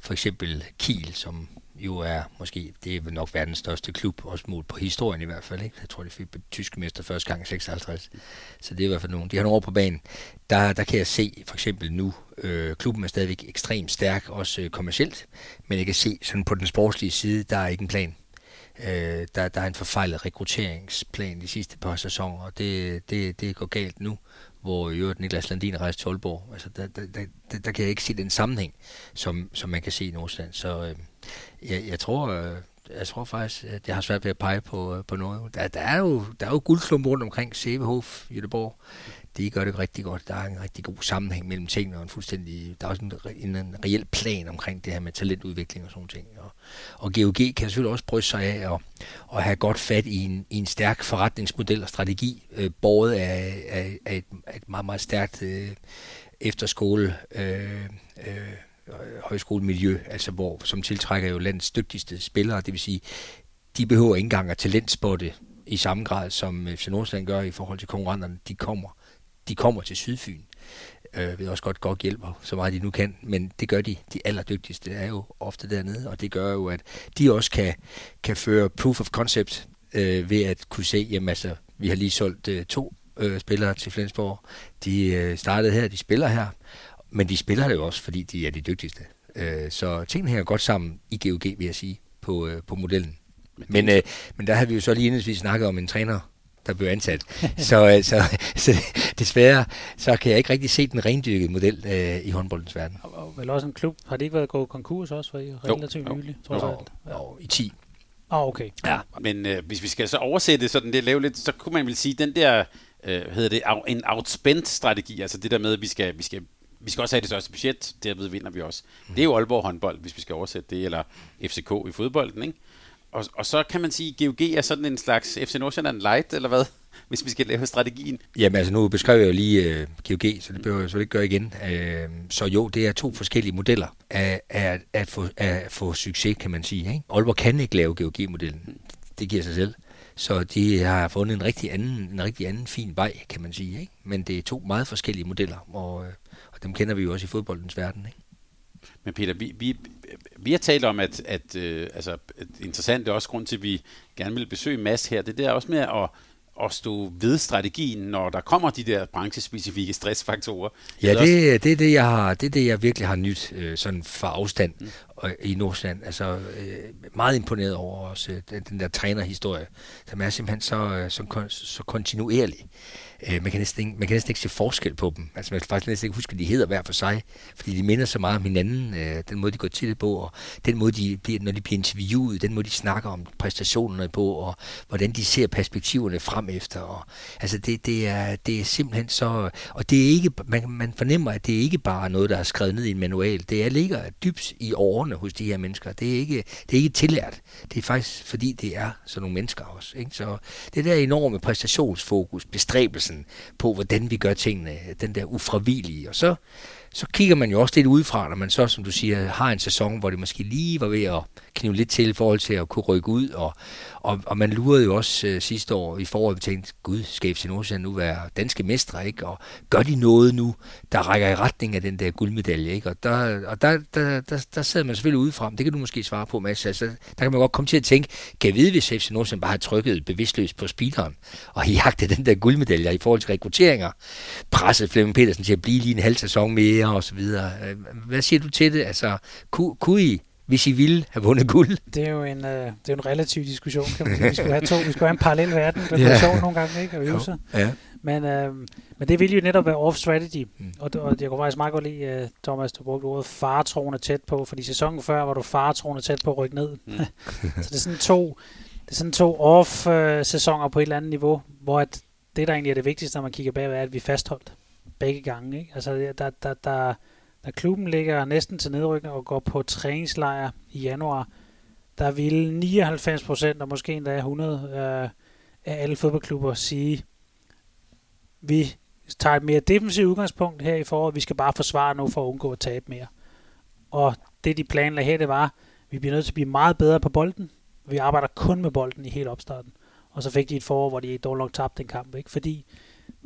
For eksempel Kiel, som jo er måske, det er nok verdens største klub, også mål på historien i hvert fald. Ikke? Jeg tror, de fik tyske mester første gang i 56. Så det er i hvert fald nogen. De har nogle år på banen. Der, der kan jeg se, for eksempel nu, øh, klubben er stadigvæk ekstremt stærk, også øh, kommercielt, men jeg kan se, sådan på den sportslige side, der er ikke en plan. Øh, der, der er en forfejlet rekrutteringsplan de sidste par sæsoner, og det, det, det går galt nu, hvor i øvrigt Niklas Landin rejste til Aalborg. Altså, der, der, der, der kan jeg ikke se den sammenhæng, som, som man kan se i Nordsjælland. Så øh, jeg, jeg tror... Øh, jeg tror faktisk, at jeg har svært ved at pege på, øh, på noget. Der, der, er jo, der er jo guldklump rundt omkring Sevehof, Jødeborg de gør det rigtig godt. Der er en rigtig god sammenhæng mellem tingene, og en fuldstændig, der er også en, en reel plan omkring det her med talentudvikling og sådan ting. Og, og GOG kan selvfølgelig også bryste sig af at, at have godt fat i en, i en stærk forretningsmodel og strategi, øh, båret af, af, af et, et meget, meget stærkt øh, efterskole øh, øh, Øh, højskolemiljø, altså hvor, som tiltrækker jo landets dygtigste spillere, det vil sige, de behøver ikke engang at talentspotte i samme grad, som FC Nordsjælland gør i forhold til konkurrenterne. De kommer de kommer til Sydfyn. Øh, ved også godt, godt hjælper så meget de nu kan, men det gør de. De allerdygtigste er jo ofte dernede, og det gør jo, at de også kan, kan føre proof of concept øh, ved at kunne se, jamen altså, vi har lige solgt øh, to øh, spillere til Flensborg. De øh, startede her, de spiller her, men de spiller det jo også, fordi de er de dygtigste. Øh, så tingene hænger godt sammen i GOG, vil jeg sige, på, øh, på modellen. Men, øh, men der har vi jo så lige indledningsvis snakket om en træner, der blev ansat. så, øh, så, så desværre så kan jeg ikke rigtig se den rendyrkede model øh, i håndboldens verden. Og, og vel også en klub. Har det ikke været gået konkurs også for relativt nylig? Jo, jo, jo, i 10. Ah, okay. Ja, men øh, hvis vi skal så oversætte sådan det lave lidt, så kunne man vel sige, den der, øh, hedder det, en outspent strategi, altså det der med, at vi skal, vi skal vi skal også have det største budget, derved vinder vi også. Mm. Det er jo Aalborg håndbold, hvis vi skal oversætte det, eller FCK i fodbolden, ikke? Og, og så kan man sige, at GOG er sådan en slags FC Nordsjælland light, eller hvad? Hvis vi skal lave strategien. Jamen altså, nu beskrev jeg jo lige øh, uh, GOG, så det behøver jeg selvfølgelig ikke gøre igen. Uh, så jo, det er to forskellige modeller af, af, at, få, af at få succes, kan man sige. Ikke? Aalborg kan ikke lave GOG-modellen. Det giver sig selv. Så de har fundet en rigtig anden, en rigtig anden fin vej, kan man sige. Ikke? Men det er to meget forskellige modeller, og, og dem kender vi jo også i fodboldens verden. Ikke? Men Peter, vi, vi, vi har talt om, at, at øh, altså, interessant det er også grund til, at vi gerne vil besøge Mads her, det der også med at, at stå ved strategien, når der kommer de der branchespecifikke stressfaktorer. Ja, det, det, er det, jeg har, det er det, jeg virkelig har nyt øh, sådan for afstand mm i Nordsjælland. Altså, øh, meget imponeret over også, øh, den, den der trænerhistorie, som er simpelthen så, øh, så, så kontinuerlig. Øh, man, kan næsten ikke, man kan næsten ikke se forskel på dem. Altså man kan faktisk næsten ikke huske, at de hedder hver for sig, fordi de minder så meget om hinanden, øh, den måde, de går til det på, og den måde, de bliver, når de bliver interviewet, den måde, de snakker om præstationerne på, og hvordan de ser perspektiverne frem efter. Og, altså det, det, er, det er simpelthen så... Og det er ikke, man, man fornemmer, at det er ikke bare noget, der er skrevet ned i en manual. Det er, ligger dybt i årene hos de her mennesker. Det er ikke, det er ikke tillært. Det er faktisk, fordi det er sådan nogle mennesker også. Ikke? Så det der enorme præstationsfokus, bestræbelsen på, hvordan vi gør tingene, den der ufravigelige. Og så, så kigger man jo også lidt udefra, når man så, som du siger, har en sæson, hvor det måske lige var ved at knive lidt til i forhold til at kunne rykke ud, og, og, og man lurede jo også øh, sidste år i foråret, vi tænkte, gud, skal FC Nordsjælland nu være danske mestre, ikke? Og gør de noget nu, der rækker i retning af den der guldmedalje, ikke? Og der, og der, der, der, der sidder man selvfølgelig udefra, det kan du måske svare på, Mads. Altså, der kan man godt komme til at tænke, kan jeg vide, hvis FC Nordsjælland bare har trykket bevidstløst på speederen, og jagtet den der guldmedalje i forhold til rekrutteringer, presset Flemming Petersen til at blive lige en halv sæson mere, og så videre. Øh, hvad siger du til det? Altså, kunne, kunne I hvis I ville have vundet guld? Det er jo en, øh, det er en relativ diskussion, kan man sige. Vi skulle have to, vi skulle have en parallel verden. Det er ja. sjovt nogle gange, ikke? At øve sig. Ja. Men, øh, men det ville jo netop være off-strategy. Mm. Og, og jeg kunne faktisk meget godt lide, uh, Thomas, du brugte ordet faretroende tæt på, fordi sæsonen før var du faretroende tæt på at rykke ned. Mm. så det er sådan to, det er sådan to off-sæsoner på et eller andet niveau, hvor at det, der egentlig er det vigtigste, når man kigger bagved, er, at vi fastholdt begge gange. Ikke? Altså, der, der, der, der klubben ligger næsten til nedrykning og går på træningslejr i januar, der vil 99 procent, og måske endda 100 øh, af alle fodboldklubber sige, vi tager et mere defensivt udgangspunkt her i foråret. Vi skal bare forsvare nu for at undgå at tabe mere. Og det, de planlagde her, det var, vi bliver nødt til at blive meget bedre på bolden. Vi arbejder kun med bolden i hele opstarten. Og så fik de et forår, hvor de dårligt nok tabte den kamp. Ikke? Fordi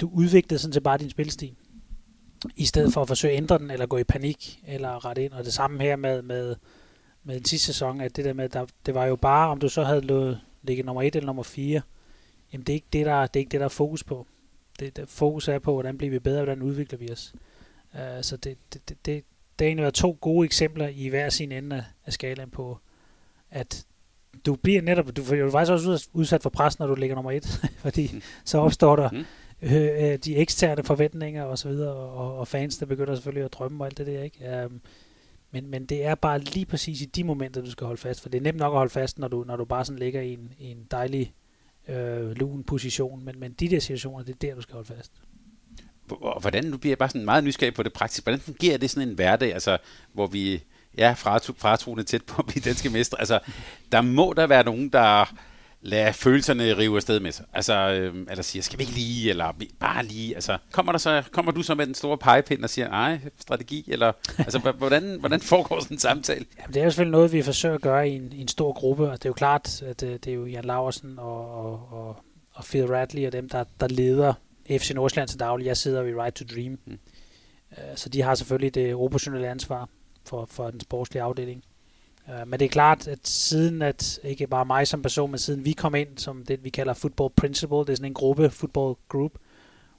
du udviklede sådan set bare din spilstil. I stedet for at forsøge at ændre den, eller gå i panik, eller rette ind. Og det samme her med, med, med den sidste sæson, at det der med, der, det var jo bare, om du så havde lået, ligget nummer 1 eller nummer 4, jamen det er ikke det, der, det er ikke det, der er fokus på det, der fokus er på, hvordan bliver vi bedre, hvordan udvikler vi os. Uh, så det, det, det, det, det er egentlig været to gode eksempler i hver sin ende af, skalaen på, at du bliver netop, du får faktisk også udsat for pres, når du ligger nummer et, fordi så opstår der mm. Øh, øh, de eksterne forventninger og så videre, og, og fans, der begynder selvfølgelig at drømme og alt det der, ikke? Um, men, men det er bare lige præcis i de momenter, du skal holde fast, for det er nemt nok at holde fast, når du, når du bare sådan ligger i en, i en dejlig øh, lun position, men, men de der situationer, det er der, du skal holde fast. Hvordan, nu bliver jeg bare sådan meget nysgerrig på det praktisk, hvordan fungerer det sådan en hverdag, altså, hvor vi ja, fratruende tæt på at blive danske mestre, altså, der må der være nogen, der lade følelserne rive afsted med sig. Altså, øh, eller siger, skal vi ikke lige, eller bare lige, altså, kommer, der så, kommer du så med den store pegepind og siger, nej, strategi, eller, altså, hvordan, hvordan foregår sådan en samtale? Jamen, det er jo selvfølgelig noget, vi forsøger at gøre i en, i en stor gruppe, og det er jo klart, at det, øh, det er jo Jan Laversen og, og, og, og Phil Radley og dem, der, der leder FC Nordsjælland til daglig. Jeg sidder i Right to Dream. Mm. Uh, så de har selvfølgelig det operationelle ansvar for, for den sportslige afdeling. Øh, men det er klart, at siden at, ikke bare mig som person, men siden vi kom ind som det, vi kalder Football Principle, det er sådan en gruppe, football group,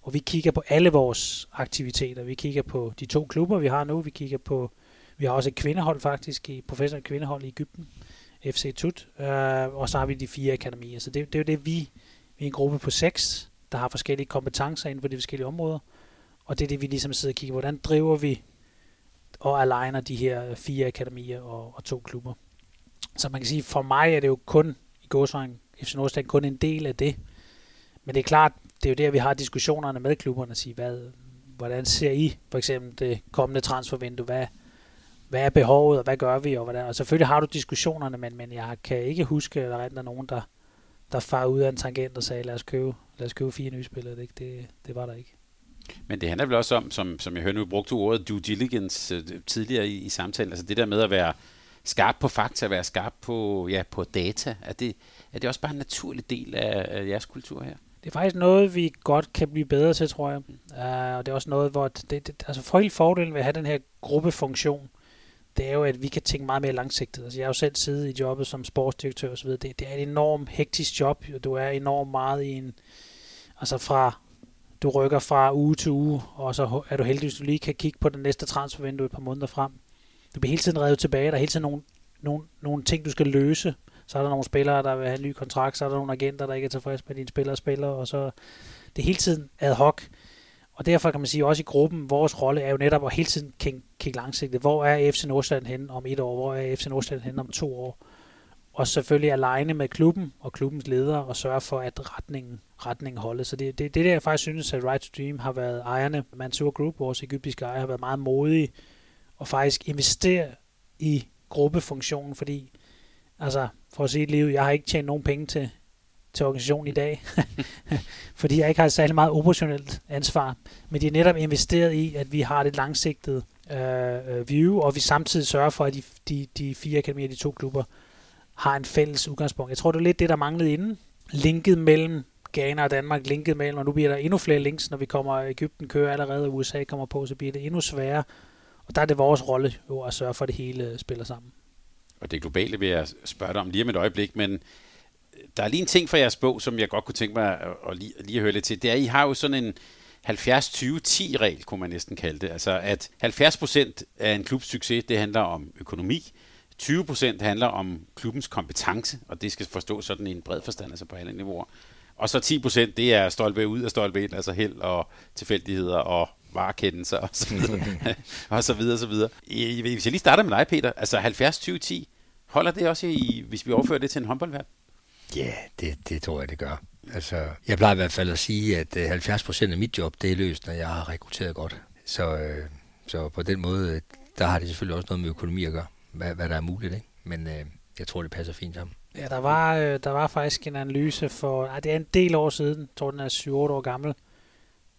hvor vi kigger på alle vores aktiviteter. Vi kigger på de to klubber, vi har nu. Vi kigger på, vi har også et kvindehold faktisk, i professionelt kvindehold i Ægypten, FC Tut, øh, og så har vi de fire akademier. Så det, det er jo det, vi, vi er en gruppe på seks, der har forskellige kompetencer inden for de forskellige områder. Og det er det, vi ligesom sidder og kigger, hvordan driver vi og aligner de her fire akademier og, og to klubber. Så man kan sige, for mig er det jo kun i gåsøjne FC Nordsjælland kun en del af det. Men det er klart, det er jo der, vi har diskussionerne med klubberne at sige, hvad, hvordan ser I for eksempel det kommende transfervindue? Hvad, hvad er behovet, og hvad gør vi? Og, hvordan? og selvfølgelig har du diskussionerne, men, men jeg kan ikke huske, at der er nogen, der, der far ud af en tangent og sagde, lad os købe, lad os købe fire nye spillere. Det, det, det var der ikke. Men det handler vel også om, som, som jeg hørte nu, brugte ordet due diligence øh, tidligere i, i samtalen, altså det der med at være skarp på fakta, være skarp på, ja, på data, er det, er det også bare en naturlig del af, af jeres kultur her? Det er faktisk noget, vi godt kan blive bedre til, tror jeg. Uh, og det er også noget, hvor det, det, altså for hele fordelen ved at have den her gruppefunktion, det er jo, at vi kan tænke meget mere langsigtet. Altså jeg har jo selv siddet i jobbet som sportsdirektør osv. Det, det er et enormt hektisk job, og du er enormt meget i en, altså fra du rykker fra uge til uge, og så er du heldig, hvis du lige kan kigge på den næste transfervindue et par måneder frem. Du bliver hele tiden revet tilbage, der er hele tiden nogle, nogle, nogle ting, du skal løse. Så er der nogle spillere, der vil have en ny kontrakt, så er der nogle agenter, der ikke er tilfredse med dine spillere spiller, og så det er hele tiden ad hoc. Og derfor kan man sige, også i gruppen, vores rolle er jo netop at hele tiden kigge langsigtet. Hvor er FC Nordsjælland henne om et år? Hvor er FC Nordsjælland henne om to år? Og selvfølgelig alene med klubben og klubbens ledere og sørge for, at retningen, retningen holder. Så det, det, det der, jeg faktisk synes, at Right to Dream har været ejerne. Mansour Group, vores egyptiske ejer, har været meget modige og faktisk investere i gruppefunktionen, fordi, altså, for at sige et liv, jeg har ikke tjent nogen penge til, til organisationen i dag, fordi jeg ikke har særlig meget operationelt ansvar. Men de er netop investeret i, at vi har det langsigtede øh, øh, view, og vi samtidig sørger for, at de, de, de fire akademier, de to klubber, har en fælles udgangspunkt. Jeg tror, det er lidt det, der manglede inden. Linket mellem Ghana og Danmark, linket mellem, og nu bliver der endnu flere links, når vi kommer, Ægypten kører allerede, og USA kommer på, så bliver det endnu sværere. Og der er det vores rolle jo at sørge for, at det hele spiller sammen. Og det globale vil jeg spørge dig om lige om et øjeblik, men øh, der er lige en ting fra jeres bog, som jeg godt kunne tænke mig at lige, lige at høre lidt til. Det er, at I har jo sådan en 70-20-10-regel, kunne man næsten kalde det. Altså, at 70% af en klubs succes, det handler om økonomi, 20 procent handler om klubbens kompetence, og det skal forstås sådan i en bred forstand, altså på alle niveauer. Og så 10 procent, det er stolpe ud og stolpe ind, altså held og tilfældigheder og varekendelser og så videre, og så videre, og så videre. Hvis jeg lige starter med dig, Peter, altså 70-20-10, holder det også, i, hvis vi overfører det til en håndboldværd? Ja, yeah, det, det tror jeg, det gør. Altså, jeg plejer i hvert fald at sige, at 70 øh, procent af mit job, det er løst, når jeg har rekrutteret godt. Så, øh, så på den måde, der har det selvfølgelig også noget med økonomi at gøre, hvad, hvad der er muligt. Ikke? Men øh, jeg tror, det passer fint sammen. Ja, der var, øh, der var faktisk en analyse for, ej, det er en del år siden, jeg tror den er 7-8 år gammel,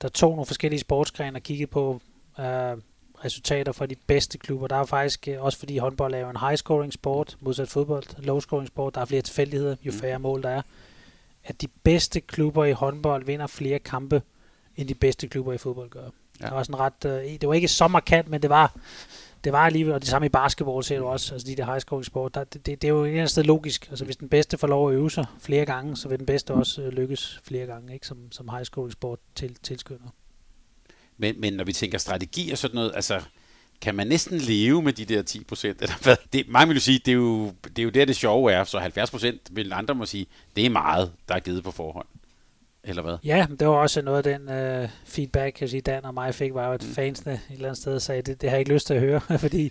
der tog nogle forskellige sportsgrene og kiggede på øh, resultater fra de bedste klubber. Der er faktisk, øh, også fordi håndbold er jo en high-scoring sport, modsat fodbold, low-scoring sport, der er flere tilfældigheder, jo mm. færre mål der er, at de bedste klubber i håndbold vinder flere kampe, end de bedste klubber i fodbold gør. Ja. Det var sådan ret, øh, det var ikke så markant, men det var, det var alligevel, og det samme i basketball ser du også, altså de der high scoring sport, der, det, det, det, er jo et eller andet sted logisk. Altså hvis den bedste får lov at øve sig flere gange, så vil den bedste også øh, lykkes flere gange, ikke? Som, som high scoring sport til, tilskynder. Men, men når vi tænker strategi og sådan noget, altså kan man næsten leve med de der 10 procent? Eller hvad? Det, mange vil jo sige, det er jo, det er jo der, det sjove er. Så 70 procent vil andre må sige, det er meget, der er givet på forhånd eller hvad? Ja, det var også noget af den uh, feedback, jeg sige, Dan og mig fik, var at mm. fansene et eller andet sted sagde, det, det har jeg ikke lyst til at høre, fordi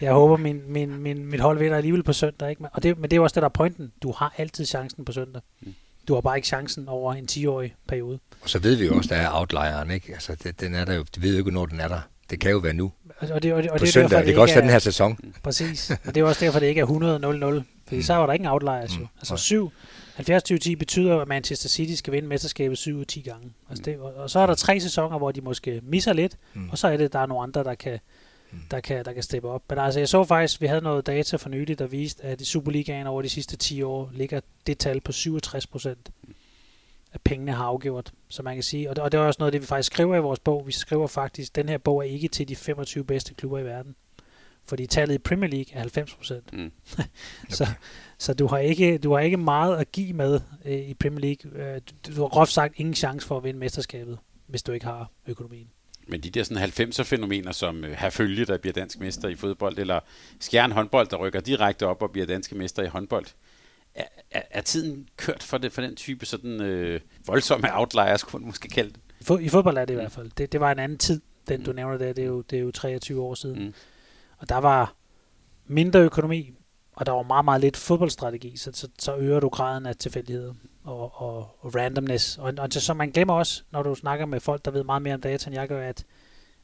jeg håber, min, min, min, mit hold vinder alligevel på søndag. Ikke? Og det, men det er også det, der er pointen. Du har altid chancen på søndag. Mm. Du har bare ikke chancen over en 10-årig periode. Og så ved vi jo også, der er outlieren, ikke? Altså, det, den er der jo, vi ved jo ikke, når den er der. Det kan jo være nu. Og det, og det, og på det, søndag, derfor, det, det kan også være den her sæson. Præcis. Og det er også derfor, det ikke er 100-0-0. Fordi mm. så var der ingen outliers mm. jo. Altså 7, 70-20-10 betyder, at Manchester City skal vinde mesterskabet 7 10 gange. Altså det, og, og så er der tre sæsoner, hvor de måske misser lidt, mm. og så er det, der er nogle andre, der kan, mm. der kan, der kan steppe op. Men altså, jeg så faktisk, vi havde noget data for nylig, der viste, at i Superligaen over de sidste 10 år ligger det tal på 67 procent af pengene har afgjort, så man kan sige. Og det, og det er også noget, det vi faktisk skriver i vores bog. Vi skriver faktisk, at den her bog er ikke til de 25 bedste klubber i verden. Fordi tallet i Premier League er 90 procent. Mm. så, okay. Så du har ikke, du har ikke meget at give med øh, i Premier League. Øh, du, du har groft sagt ingen chance for at vinde mesterskabet, hvis du ikke har økonomien. Men de der sådan 90'er fænomener, som øh, Herfølge, der bliver dansk mester i fodbold, eller Skjern håndbold, der rykker direkte op og bliver danske mester i håndbold, er, er, er tiden kørt for, det, for den type sådan øh, voldsomme outliers, kunne man måske kalde det? I fodbold er det i hvert fald. Det, det var en anden tid, den du mm. nævner der. Det er jo, det er jo 23 år siden. Mm. Og der var mindre økonomi, og der var meget, meget lidt fodboldstrategi, så, så, så øger du graden af tilfældighed og, og, og randomness. Og, og så man glemmer også, når du snakker med folk, der ved meget mere om data, end jeg gør, at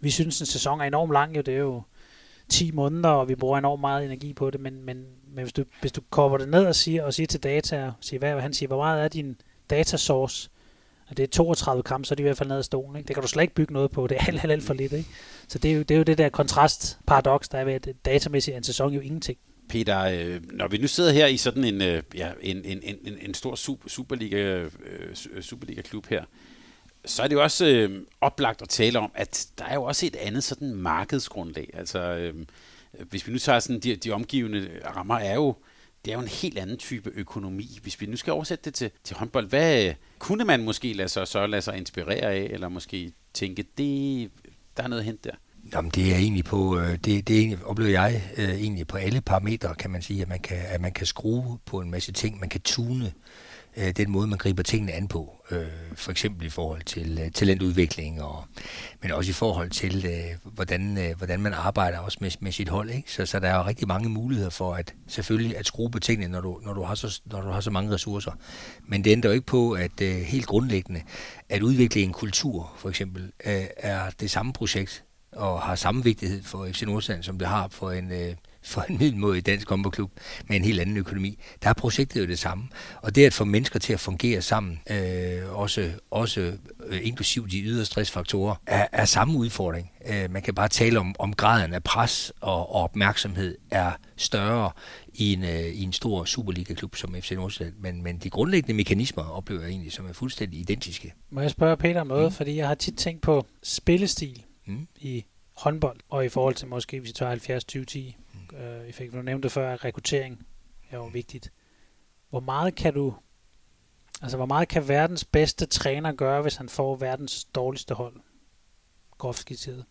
vi synes, en sæson er enormt lang. Jo, det er jo 10 måneder, og vi bruger enormt meget energi på det, men, men, men hvis, du, hvis du kopper det ned og siger, og siger til data, og siger, hvad han siger, hvor meget er din data source, og det er 32 kampe, så er de i hvert fald nede af stolen. Ikke? Det kan du slet ikke bygge noget på. Det er alt, alt, alt for lidt. Ikke? Så det er, jo, det er jo det der kontrastparadoks, der er ved, at datamæssigt er en sæson jo ingenting. Peter, øh, når vi nu sidder her i sådan en, øh, ja, en, en, en, en stor super, Superliga, øh, øh, Superliga-klub her, så er det jo også øh, oplagt at tale om, at der er jo også et andet sådan markedsgrundlag. Altså, øh, hvis vi nu tager sådan de, de omgivende rammer, er jo det er jo en helt anden type økonomi. Hvis vi nu skal oversætte det til, til håndbold, hvad øh, kunne man måske lade sig, så lade sig inspirere af, eller måske tænke, det, der er noget hent der? Jamen, det er egentlig på, øh, det, det er egentlig, oplever jeg øh, egentlig på alle parametre, kan man sige, at man kan, at man kan skrue på en masse ting, man kan tune øh, den måde, man griber tingene an på. Øh, for eksempel i forhold til øh, talentudvikling, og, men også i forhold til, øh, hvordan, øh, hvordan man arbejder også med, med sit hold. Ikke? Så, så der er jo rigtig mange muligheder for at selvfølgelig at skrue på tingene, når du, når du, har, så, når du har så mange ressourcer. Men det ændrer jo ikke på, at øh, helt grundlæggende, at udvikle en kultur, for eksempel, øh, er det samme projekt, og har samme vigtighed for FC Nordsjælland, som det har for en, øh, for en middelmådig dansk håndboldklub med en helt anden økonomi. Der er projektet jo det samme. Og det at få mennesker til at fungere sammen, øh, også, også øh, inklusiv de ydre stressfaktorer, er, er samme udfordring. Øh, man kan bare tale om, om graden af pres og, og opmærksomhed er større i en, øh, i en stor Superliga-klub som FC Nordsjælland. Men, men de grundlæggende mekanismer oplever jeg egentlig som er fuldstændig identiske. Må jeg spørge Peter om noget? Mm. Fordi jeg har tit tænkt på spillestil mm. i håndbold, og i forhold til måske, hvis vi tager 70-20-10, øh, effekt. Du nævnte før, at rekruttering er jo vigtigt. Hvor meget kan du, altså hvor meget kan verdens bedste træner gøre, hvis han får verdens dårligste hold? Groft skitseret.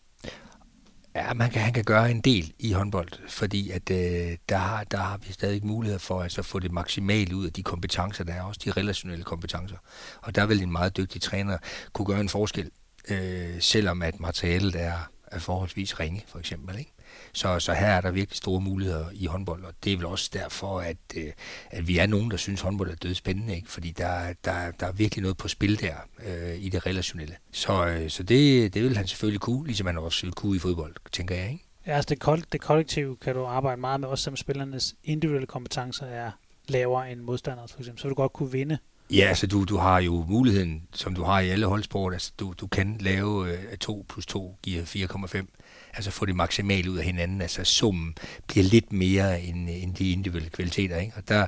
Ja, man kan, han kan gøre en del i håndbold, fordi at, øh, der, har, der har vi stadig mulighed for altså, at få det maksimale ud af de kompetencer, der er, også de relationelle kompetencer. Og der vil en meget dygtig træner kunne gøre en forskel, øh, selvom at materialet er, er forholdsvis ringe, for eksempel. Ikke? Så, så her er der virkelig store muligheder i håndbold, og det er vel også derfor, at, øh, at vi er nogen, der synes, at håndbold er død spændende, ikke? fordi der, der, der er virkelig noget på spil der øh, i det relationelle. Så, øh, så det, det vil han selvfølgelig kunne, ligesom han også vil kunne i fodbold, tænker jeg. Ikke? Ja, altså det, det kollektive kan du arbejde meget med, også som spillernes individuelle kompetencer er lavere end modstanders, for eksempel. Så vil du godt kunne vinde Ja, altså du, du har jo muligheden, som du har i alle holdsport, altså du, du kan lave øh, 2 plus 2 giver 4,5 altså få det maksimale ud af hinanden. Altså summen bliver lidt mere end, end de individuelle kvaliteter. Ikke? Og der,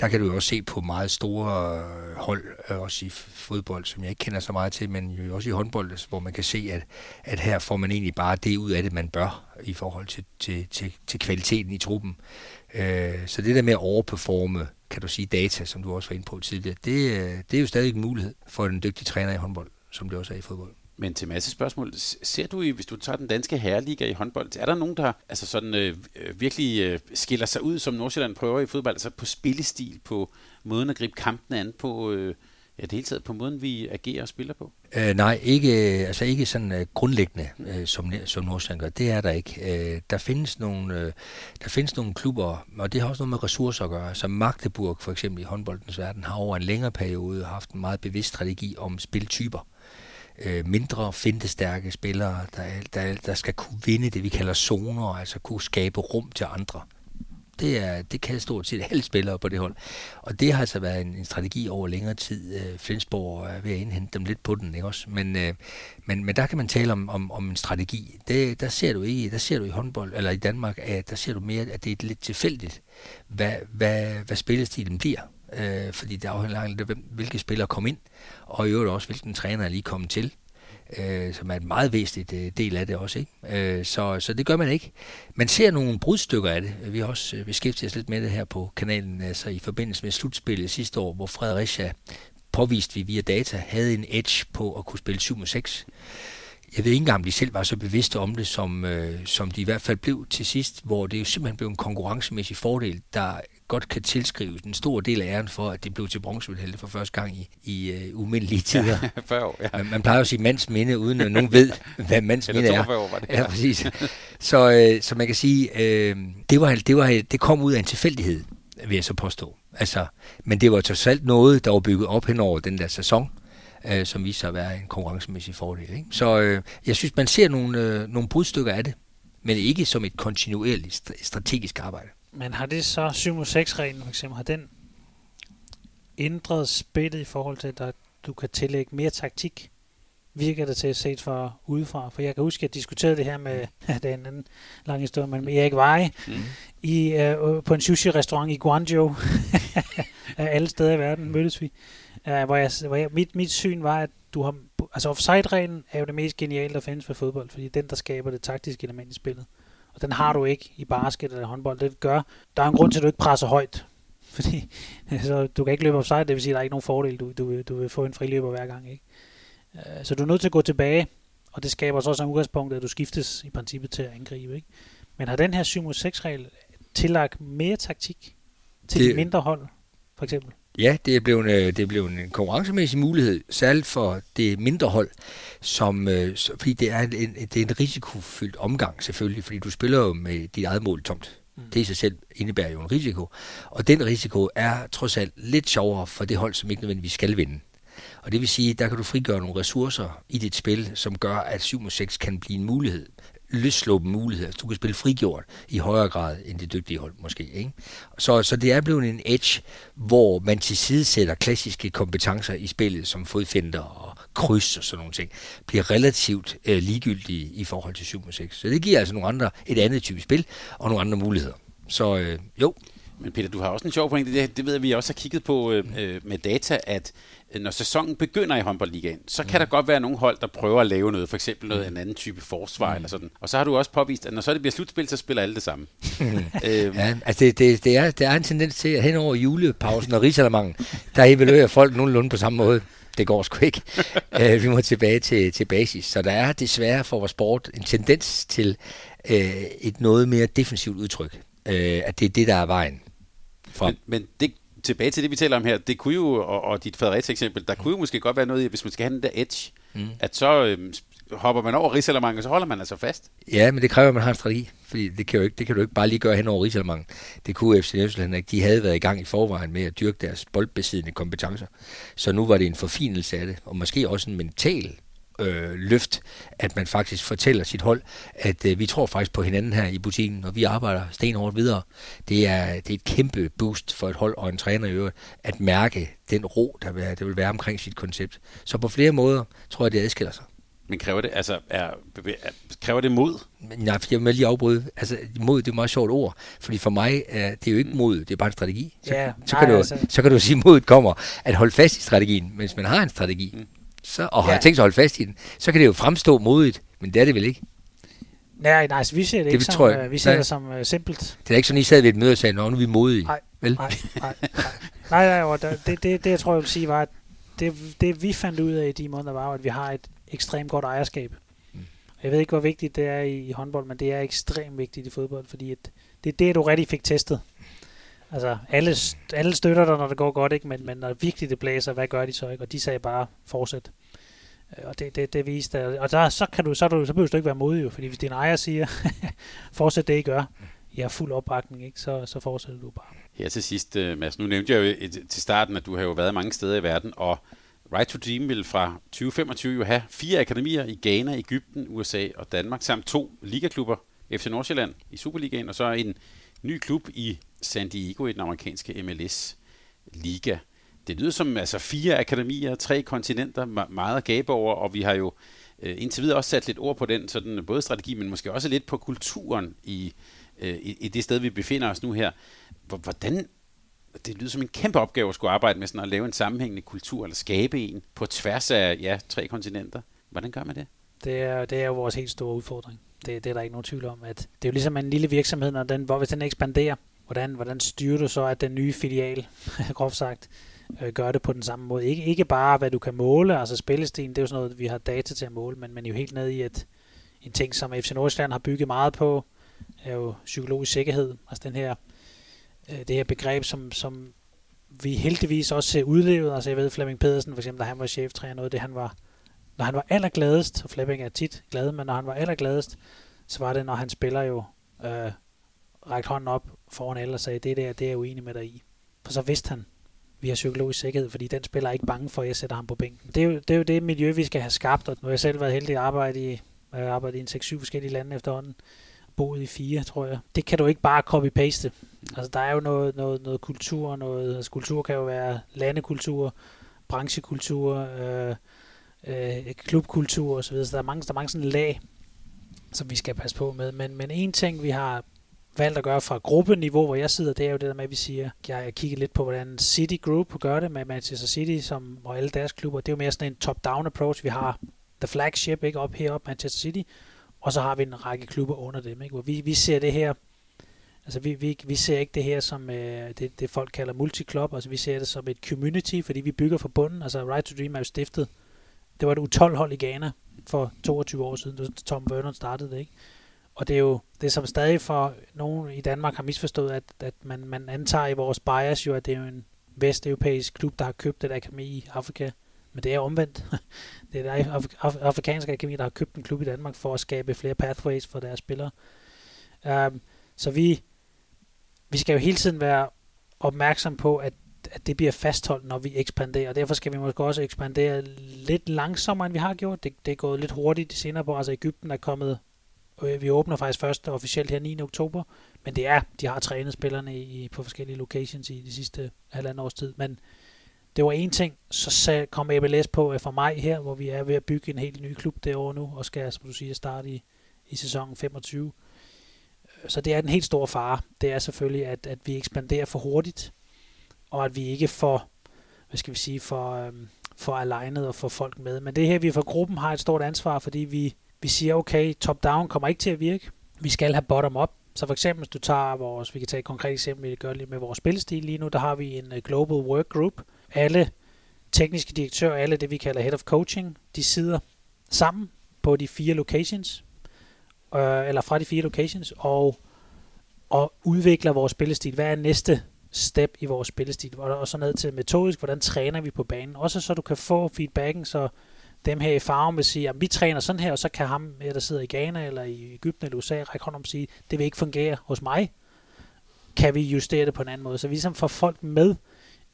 der kan du jo også se på meget store øh, hold, øh, også i fodbold, som jeg ikke kender så meget til, men jo også i håndbold, altså, hvor man kan se, at, at her får man egentlig bare det ud af det, man bør i forhold til, til, til, til kvaliteten i truppen. Øh, så det der med at overperforme, kan du sige, data, som du også var inde på tidligere, det, øh, det er jo stadig en mulighed for en dygtig træner i håndbold, som det også er i fodbold. Men til masse spørgsmål, ser du, hvis du tager den danske herreliga i håndbold, er der nogen, der altså sådan, øh, øh, virkelig øh, skiller sig ud, som Nordsjælland prøver i fodbold, altså på spillestil, på måden at gribe kampen an på, øh, ja, det hele taget på måden, vi agerer og spiller på? Øh, nej, ikke, øh, altså ikke sådan øh, grundlæggende, øh, som, som Nordsjælland gør. Det er der ikke. Øh, der, findes nogle, der findes nogle klubber, og det har også noget med ressourcer at gøre. Som Magdeburg for eksempel i håndboldens verden har over en længere periode haft en meget bevidst strategi om spiltyper øh, mindre fintestærke spillere, der, der, der skal kunne vinde det, vi kalder zoner, altså kunne skabe rum til andre. Det, er, det kan stort set alle spillere på det hold. Og det har altså været en, en strategi over længere tid. Øh, Flensborg er ved at indhente dem lidt på den, ikke også? Men, øh, men, men der kan man tale om, om, om en strategi. Det, der ser du ikke, der ser du i håndbold, eller i Danmark, at der ser du mere, at det er lidt tilfældigt, hvad, hvad, hvad spillestilen bliver øh, fordi det afhænger af, hvilke spillere kom ind, og i øvrigt også, hvilken træner er lige kommet til, øh, som er en meget væsentlig øh, del af det også. Ikke? Øh, så, så det gør man ikke. Man ser nogle brudstykker af det. Vi har også øh, beskæftiget os lidt med det her på kanalen, altså i forbindelse med slutspillet sidste år, hvor Fredericia påviste vi via data, havde en edge på at kunne spille 7 6 jeg ved ikke engang, om de selv var så bevidste om det, som, øh, som de i hvert fald blev til sidst, hvor det jo simpelthen blev en konkurrencemæssig fordel, der godt kan tilskrives en stor del af æren for, at det blev til bronzemedalje for første gang i, i uh, umindelige tider. Ja, 40 år, ja. man, man plejer jo at sige mands minde, uden at nogen ved, hvad mands minde er. År var det, ja. ja, præcis. Så, øh, så man kan sige, øh, det, var, det, var, det kom ud af en tilfældighed, vil jeg så påstå. Altså, men det var trods alt noget, der var bygget op hen over den der sæson, øh, som viser sig at være en konkurrencemæssig fordel. Ikke? Så øh, jeg synes, man ser nogle, øh, nogle brudstykker af det, men ikke som et kontinuerligt strategisk arbejde. Men har det så 7-6-reglen for eksempel, har den ændret spillet i forhold til, at du kan tillægge mere taktik? Virker det til at set fra udefra? For jeg kan huske, at jeg diskuterede det her med, ja, det er en anden lang historie, men med Erik Vej mm. i, uh, på en sushi-restaurant i Guangzhou. alle steder i verden mødtes vi. Uh, hvor jeg, hvor jeg, mit, mit syn var, at du har, altså offside-reglen er jo det mest geniale, der findes for fodbold, fordi den, der skaber det taktiske element i spillet. Og den har du ikke i basket eller håndbold. Det gør, der er en grund til, at du ikke presser højt. Fordi så du kan ikke løbe offside, det vil sige, at der er ikke nogen fordel. Du, du, du vil få en friløber hver gang. Ikke? Øh, så du er nødt til at gå tilbage, og det skaber så også en udgangspunkt, at du skiftes i princippet til at angribe. Ikke? Men har den her 7 6 regel tillagt mere taktik til det, de mindre hold, for eksempel? Ja, det er blevet, øh, det er blevet en konkurrencemæssig mulighed, særligt for det mindre hold, som, øh, fordi det er, en, det er en risikofyldt omgang selvfølgelig, fordi du spiller jo med dit eget mål tomt. Mm. Det i sig selv indebærer jo en risiko. Og den risiko er trods alt lidt sjovere for det hold, som ikke nødvendigvis skal vinde. Og det vil sige, der kan du frigøre nogle ressourcer i dit spil, som gør, at 7 6 kan blive en mulighed løsslåben muligheder. Du kan spille frigjort i højere grad end det dygtige hold måske. Ikke? Så, så det er blevet en edge, hvor man til klassiske kompetencer i spillet, som fodfinder og kryds og sådan nogle ting, bliver relativt øh, ligegyldige i forhold til 7 6. Så det giver altså nogle andre, et andet type spil og nogle andre muligheder. Så øh, jo, men Peter, du har også en sjov pointe. Det, det ved jeg, vi også har kigget på øh, øh, med data, at øh, når sæsonen begynder i håndboldligaen, så kan mm. der godt være nogle hold, der prøver at lave noget, for eksempel noget en anden type forsvar mm. eller sådan. Og så har du også påvist, at når så det bliver slutspil, så spiller alle det samme. øhm. Ja, altså det, det, det, er, det er en tendens til, at hen over julepausen og rigsalamangen, der evaluerer folk nogenlunde på samme måde. det går sgu ikke. uh, vi må tilbage til, til basis. Så der er desværre for vores sport en tendens til uh, et noget mere defensivt udtryk. Uh, at det er det, der er vejen frem. Men, men det, tilbage til det, vi taler om her, det kunne jo, og, og dit Fredericia eksempel, der kunne jo måske godt være noget i, hvis man skal have den der edge, mm. at så øh, hopper man over Rigsalermangen, og så holder man altså fast. Ja, men det kræver, at man har en strategi, fordi det kan, jo ikke, det kan du ikke bare lige gøre hen over Rigsalermangen. Det kunne FC Nordsjælland ikke. De havde været i gang i forvejen med at dyrke deres boldbesiddende kompetencer. Så nu var det en forfinelse af det, og måske også en mental øh, løft, at man faktisk fortæller sit hold, at øh, vi tror faktisk på hinanden her i butikken, og vi arbejder stenhårdt videre. Det er, det er et kæmpe boost for et hold og en træner i øvrigt, at mærke den ro, der vil, der vil være omkring sit koncept. Så på flere måder tror jeg, det adskiller sig. Men kræver det, altså, er, er, kræver det mod? Nej, jeg vil lige afbryde. Altså, mod, det er et meget sjovt ord. Fordi for mig, er, det er jo ikke mod, det er bare en strategi. Så, ja, så, nej, kan du, altså. så kan du sige, at modet kommer at holde fast i strategien. Mens man har en strategi, mm så, og har ja. tænkt sig at holde fast i den, så kan det jo fremstå modigt, men det er det vel ikke? Nej, nej, altså, vi ser det, det ikke som, jeg, uh, vi ser nej. det som uh, simpelt. Det er ikke sådan, I sad ved et møde og sagde, nu er vi modige. Nej, vel? nej, nej, nej, nej, nej det, det, det, det, jeg tror, jeg vil sige, var, at det, det vi fandt ud af i de måneder, var, at vi har et ekstremt godt ejerskab. Mm. Jeg ved ikke, hvor vigtigt det er i, i håndbold, men det er ekstremt vigtigt i fodbold, fordi at det er det, du rigtig fik testet. Altså, alle, alle støtter dig, når det går godt, ikke? Men, men når virkelig det blæser, hvad gør de så ikke? Og de sagde bare, fortsæt. Øh, og det, det, det viste, og der, så, kan du, så, du, så behøver du ikke være modig, jo, fordi hvis din ejer siger, fortsæt det, I gør, I har fuld opbakning, ikke? Så, så fortsætter du bare. Her til sidst, øh, Mads, nu nævnte jeg jo et, til starten, at du har jo været mange steder i verden, og Right to Dream vil fra 2025 jo have fire akademier i Ghana, Ægypten, USA og Danmark, samt to ligaklubber, FC Nordsjælland i Superligaen, og så en ny klub i San Diego i den amerikanske MLS Liga. Det lyder som altså fire akademier, tre kontinenter, meget at gabe over, og vi har jo øh, indtil videre også sat lidt ord på den, sådan både strategi, men måske også lidt på kulturen i, øh, i, i det sted, vi befinder os nu her. Hvordan, det lyder som en kæmpe opgave at skulle arbejde med sådan at lave en sammenhængende kultur, eller skabe en på tværs af ja, tre kontinenter. Hvordan gør man det? Det er, det er jo vores helt store udfordring. Det, det er der ikke nogen tvivl om. At det er jo ligesom en lille virksomhed, når den, hvor hvis den ekspanderer, hvordan, hvordan styrer du så, at den nye filial, groft sagt, øh, gør det på den samme måde. Ikke, ikke bare, hvad du kan måle, altså spillestilen, det er jo sådan noget, vi har data til at måle, men, men jo helt ned i, at en ting, som FC Nordsjælland har bygget meget på, er jo psykologisk sikkerhed. Altså den her, øh, det her begreb, som, som vi heldigvis også ser udlevet. Altså jeg ved, Flemming Pedersen, for eksempel, da han var cheftræner, noget af det, han var, når han var allergladest, og Flemming er tit glad, men når han var allergladest, så var det, når han spiller jo øh, rækte hånden op foran alle og sagde, det der, det er jeg uenig med dig i. For så vidste han, vi har psykologisk sikkerhed, fordi den spiller ikke bange for, at jeg sætter ham på bænken. Det er, jo, det er jo det miljø, vi skal have skabt, og nu har jeg selv været heldig at arbejde i, øh, jeg arbejdet i en 6-7 forskellige lande efterhånden, boet i fire, tror jeg. Det kan du ikke bare copy-paste. Altså, der er jo noget, noget, noget kultur, noget, altså, kultur kan jo være landekultur, branchekultur, øh, øh, klubkultur osv., så der er mange, der er mange sådan lag, som vi skal passe på med. Men, men en ting, vi har valgt at gøre fra gruppeniveau, hvor jeg sidder, det er jo det der med, at vi siger, jeg har kigget lidt på, hvordan City Group gør det med Manchester City som, og alle deres klubber. Det er jo mere sådan en top-down approach. Vi har the flagship ikke op heroppe, Manchester City, og så har vi en række klubber under dem. Ikke? Hvor vi, vi ser det her, altså vi, vi, vi ser ikke det her som øh, det, det folk kalder multiklub, altså vi ser det som et community, fordi vi bygger fra bunden. Altså Right to Dream er jo stiftet, det var et U12-hold i Ghana for 22 år siden, da Tom Vernon startede det, ikke? Og det er jo det, som stadig for nogen i Danmark har misforstået, at, at man, man antager i vores bias jo, at det er jo en vesteuropæisk klub, der har købt et akademi i Afrika. Men det er omvendt. det er der af, af, afrikanske akademi, der har købt en klub i Danmark for at skabe flere pathways for deres spillere. Um, så vi, vi skal jo hele tiden være opmærksom på, at, at det bliver fastholdt, når vi ekspanderer. Derfor skal vi måske også ekspandere lidt langsommere, end vi har gjort. Det, det er gået lidt hurtigt de senere på. Altså Ægypten er kommet Øh, vi åbner faktisk først officielt her 9. oktober, men det er, de har trænet spillerne i, på forskellige locations i de sidste halvandet års tid. Men det var en ting, så kom MLS på øh, for mig her, hvor vi er ved at bygge en helt ny klub derovre nu, og skal, som du siger, starte i, i sæsonen 25. Så det er den helt store fare. Det er selvfølgelig, at, at vi ekspanderer for hurtigt, og at vi ikke får, hvad skal vi sige, for, øhm, for alignet og få folk med. Men det her, vi fra gruppen har et stort ansvar, fordi vi vi siger, okay, top-down kommer ikke til at virke. Vi skal have bottom-up. Så for eksempel, hvis du tager vores, vi kan tage et konkret eksempel, vi gør lige med vores spilstil lige nu, der har vi en øh, Global Work Group. Alle tekniske direktører, alle det, vi kalder head of coaching, de sidder sammen på de fire locations, øh, eller fra de fire locations, og, og udvikler vores spillestil. Hvad er næste step i vores spillestil? Og, og så ned til metodisk, hvordan træner vi på banen? Også så du kan få feedbacken, så dem her i farven vil sige, at vi træner sådan her, og så kan ham, der sidder i Ghana eller i Ægypten eller USA, række hånd om og sige, det vil ikke fungere hos mig. Kan vi justere det på en anden måde? Så vi ligesom får folk med,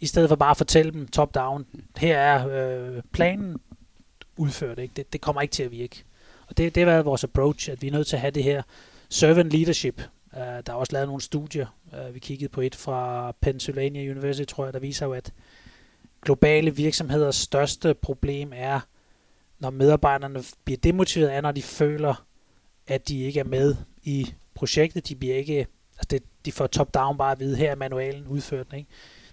i stedet for bare at fortælle dem top-down, her er øh, planen, udført. Ikke? Det, det kommer ikke til at virke. Og det, det har været vores approach, at vi er nødt til at have det her servant leadership. Uh, der er også lavet nogle studier. Uh, vi kiggede på et fra Pennsylvania University, tror jeg, der viser jo, at globale virksomheders største problem er, når medarbejderne bliver demotiveret af, når de føler, at de ikke er med i projektet. De bliver ikke, altså det, de får top-down bare at vide, her er manualen udført. Ikke?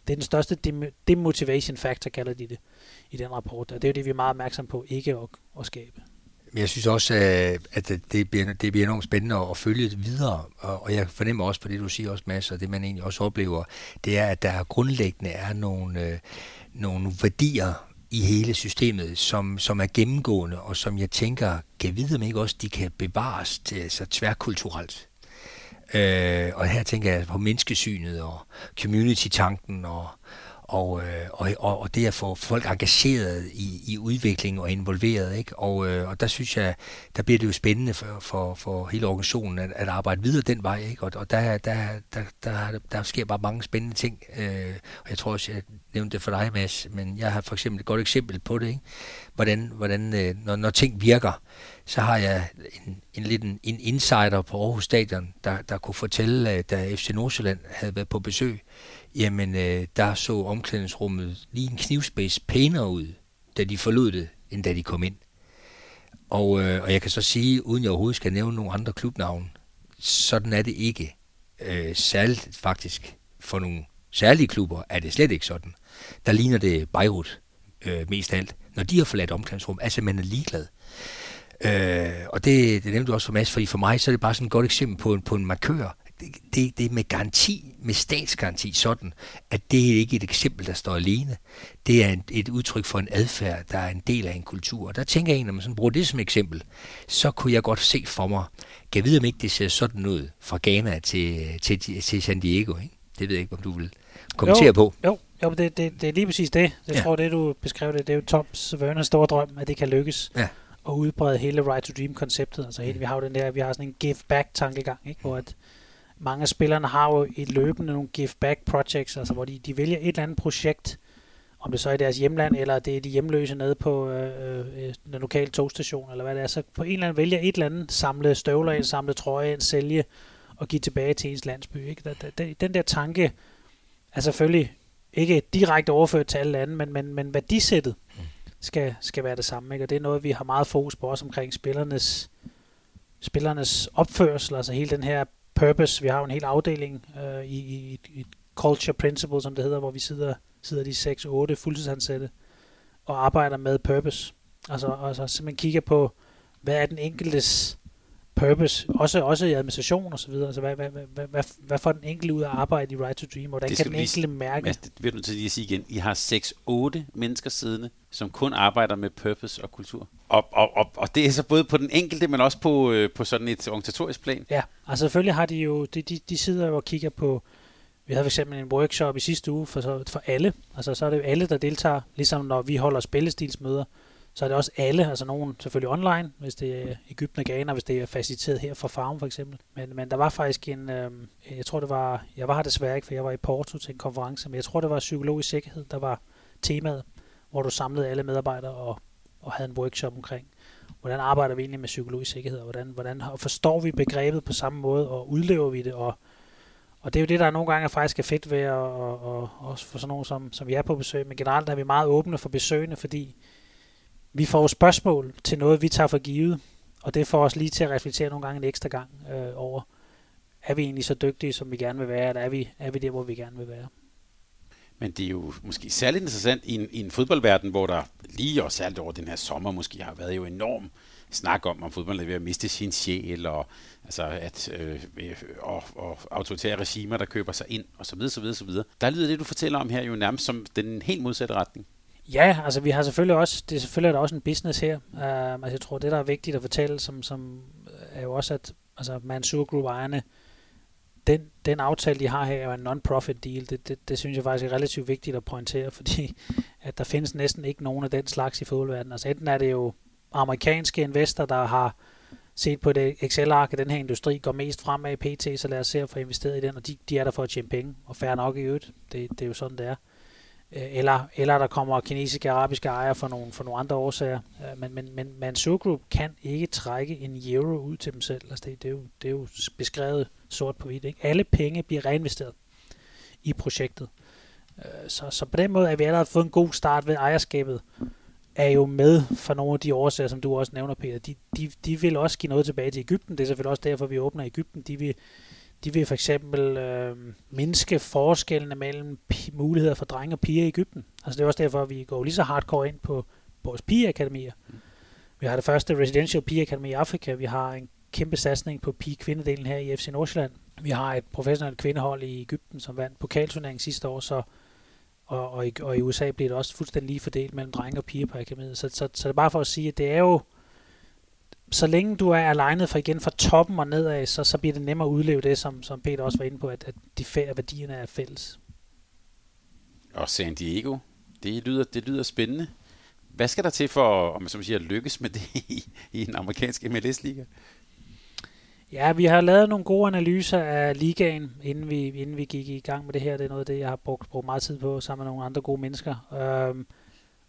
Det er den største dem- demotivation factor, kalder de det i den rapport. Og det er jo det, vi er meget opmærksom på ikke at, at skabe. Men jeg synes også, øh, at det bliver, det bliver enormt spændende at følge det videre, og jeg fornemmer også på det, du siger også, Mads, og det man egentlig også oplever, det er, at der grundlæggende er nogle, øh, nogle værdier i hele systemet, som, som er gennemgående, og som jeg tænker, kan vide om ikke også, de kan bevares til, altså, tværkulturelt. Øh, og her tænker jeg på menneskesynet og community-tanken og, og, øh, og, og, og det at få folk engageret i, i udvikling og involveret. Ikke? Og, øh, og der synes jeg, der bliver det jo spændende for, for, for hele organisationen at, at arbejde videre den vej. Ikke? Og, og der, der, der, der, der sker bare mange spændende ting. Øh, og jeg tror også, jeg nævnte det for dig, Mads, men jeg har for eksempel et godt eksempel på det. Ikke? Hvordan, hvordan øh, når, når ting virker, så har jeg en, en lidt en, en insider på Aarhus Stadion, der, der kunne fortælle, øh, da FC Nordsjælland havde været på besøg, jamen øh, der så omklædningsrummet lige en knivspids pænere ud, da de forlod det, end da de kom ind. Og, øh, og jeg kan så sige, uden jeg overhovedet skal nævne nogle andre klubnavne, sådan er det ikke. Øh, særligt faktisk for nogle særlige klubber er det slet ikke sådan. Der ligner det Beirut øh, mest alt. Når de har forladt omklædningsrum, altså man er ligeglad. Øh, og det, det nævnte du også for Mads, fordi for mig så er det bare sådan et godt eksempel på en, på en markør. Det, det, er med garanti, med statsgaranti sådan, at det er ikke et eksempel, der står alene. Det er en, et udtryk for en adfærd, der er en del af en kultur. Og der tænker jeg, når man sådan bruger det som eksempel, så kunne jeg godt se for mig, kan jeg vide, om ikke det ser sådan ud fra Ghana til, til, til San Diego. Ikke? Det ved jeg ikke, om du vil kommentere jo, på. Jo, jo det, det, det er lige præcis det. Jeg ja. tror, det du beskrev det, det er jo Toms Werners store drøm, at det kan lykkes. Ja at udbrede hele Right to Dream konceptet. Altså hele, vi har jo den der, vi har sådan en give back tankegang, ikke? hvor at mange af spillerne har jo et løbende nogle give back projects, altså hvor de, de vælger et eller andet projekt, om det så er i deres hjemland, eller det er de hjemløse nede på øh, øh, den lokale togstation, eller hvad det er, så på en eller anden vælger et eller andet, samle støvler ind, samle trøje ind, sælge og give tilbage til ens landsby. Ikke? Den der tanke er selvfølgelig ikke direkte overført til alle lande, men, men, men værdisættet, skal, skal være det samme. Ikke? Og det er noget, vi har meget fokus på også omkring spillernes, spillernes opførsel, altså hele den her purpose. Vi har jo en hel afdeling øh, i, i, i Culture Principle, som det hedder, hvor vi sidder, sidder de 6-8 fuldtidsansatte og arbejder med purpose. Altså, altså simpelthen kigger på, hvad er den enkeltes purpose, også, også i administration og så videre. Altså, hvad, hvad, hvad, hvad, hvad får den enkelte ud af arbejde i Right to Dream? Hvordan kan den enkelte mærke? Mads, det vil du til lige sige igen. I har 6-8 mennesker siddende, som kun arbejder med purpose og kultur. Og, og, og, og det er så både på den enkelte, men også på, øh, på sådan et organisatorisk plan. Ja, altså selvfølgelig har de jo, de, de, de sidder jo og kigger på, vi havde for eksempel en workshop i sidste uge for, for alle. Altså så er det jo alle, der deltager, ligesom når vi holder spillestilsmøder så er det også alle, altså nogen selvfølgelig online, hvis det er Ægypten og Ghana, hvis det er faciliteret her fra Farm for eksempel. Men, men der var faktisk en, øh, jeg tror det var, jeg var her desværre ikke, for jeg var i Porto til en konference, men jeg tror det var psykologisk sikkerhed, der var temaet, hvor du samlede alle medarbejdere og, og havde en workshop omkring, hvordan arbejder vi egentlig med psykologisk sikkerhed, og hvordan, hvordan og forstår vi begrebet på samme måde, og udlever vi det, og og det er jo det, der nogle gange faktisk er fedt ved, at, og, og, også for sådan nogen som, som vi er på besøg, men generelt er vi meget åbne for besøgende, fordi vi får spørgsmål til noget, vi tager for givet, og det får os lige til at reflektere nogle gange en ekstra gang øh, over, er vi egentlig så dygtige, som vi gerne vil være, eller er vi, er vi der, hvor vi gerne vil være? Men det er jo måske særligt interessant i en, i en fodboldverden, hvor der lige og særligt over den her sommer måske har været jo enorm snak om, om fodbold er ved at miste sin sjæl, og, altså at, øh, øh, og, og autoritære regimer, der køber sig ind, og så videre, så videre, så videre. Der lyder det, du fortæller om her, jo nærmest som den helt modsatte retning. Ja, altså vi har selvfølgelig også, det er selvfølgelig der også en business her. Uh, altså jeg tror, det der er vigtigt at fortælle, som, som øh, er jo også, at altså Mansur Group ejerne, den, den aftale, de har her, er en non-profit deal. Det, det, det synes jeg faktisk er relativt vigtigt at pointere, fordi at der findes næsten ikke nogen af den slags i fodboldverdenen. Altså enten er det jo amerikanske investorer, der har set på det Excel-ark, at den her industri går mest fremad i PT, så lad os se at få investeret i den, og de, de er der for at tjene penge, og færre nok i øvrigt. Det, det er jo sådan, det er. Øh, eller, eller der kommer kinesiske og arabiske ejere for nogle, for nogle andre årsager. Øh, men, men, men Mansur Group kan ikke trække en euro ud til dem selv. Altså det, det, er jo, det er jo beskrevet sort på hvidt. Ikke? Alle penge bliver reinvesteret i projektet. Øh, så, så på den måde er vi allerede fået en god start ved ejerskabet er jo med for nogle af de årsager, som du også nævner, Peter. De, de, de vil også give noget tilbage til Ægypten. Det er selvfølgelig også derfor, vi åbner Ægypten. De vil, de vil for eksempel øh, mindske forskellene mellem muligheder for drenge og piger i Ægypten. Altså det er også derfor, at vi går lige så hardcore ind på vores pigeakademier. Vi har det første residential pigeakademi i Afrika. Vi har en kæmpe satsning på pige-kvindedelen her i FC Nordsjælland. Vi har et professionelt kvindehold i Ægypten, som vandt pokalturneringen sidste år, så og, og, i, og i USA bliver det også fuldstændig lige fordelt mellem drenge og piger på akademiet. Så, så, så, så det er bare for at sige, at det er jo, så længe du er alignet fra igen fra toppen og nedad, så, så bliver det nemmere at udleve det, som, som Peter også var inde på, at, at de færre værdierne er fælles. Og San Diego, det lyder, det lyder spændende. Hvad skal der til for, om man så siger, at lykkes med det i, i en amerikansk MLS-liga? Ja, vi har lavet nogle gode analyser af ligaen, inden vi, inden vi gik i gang med det her. Det er noget af det, jeg har brugt, brugt meget tid på sammen med nogle andre gode mennesker. Øhm,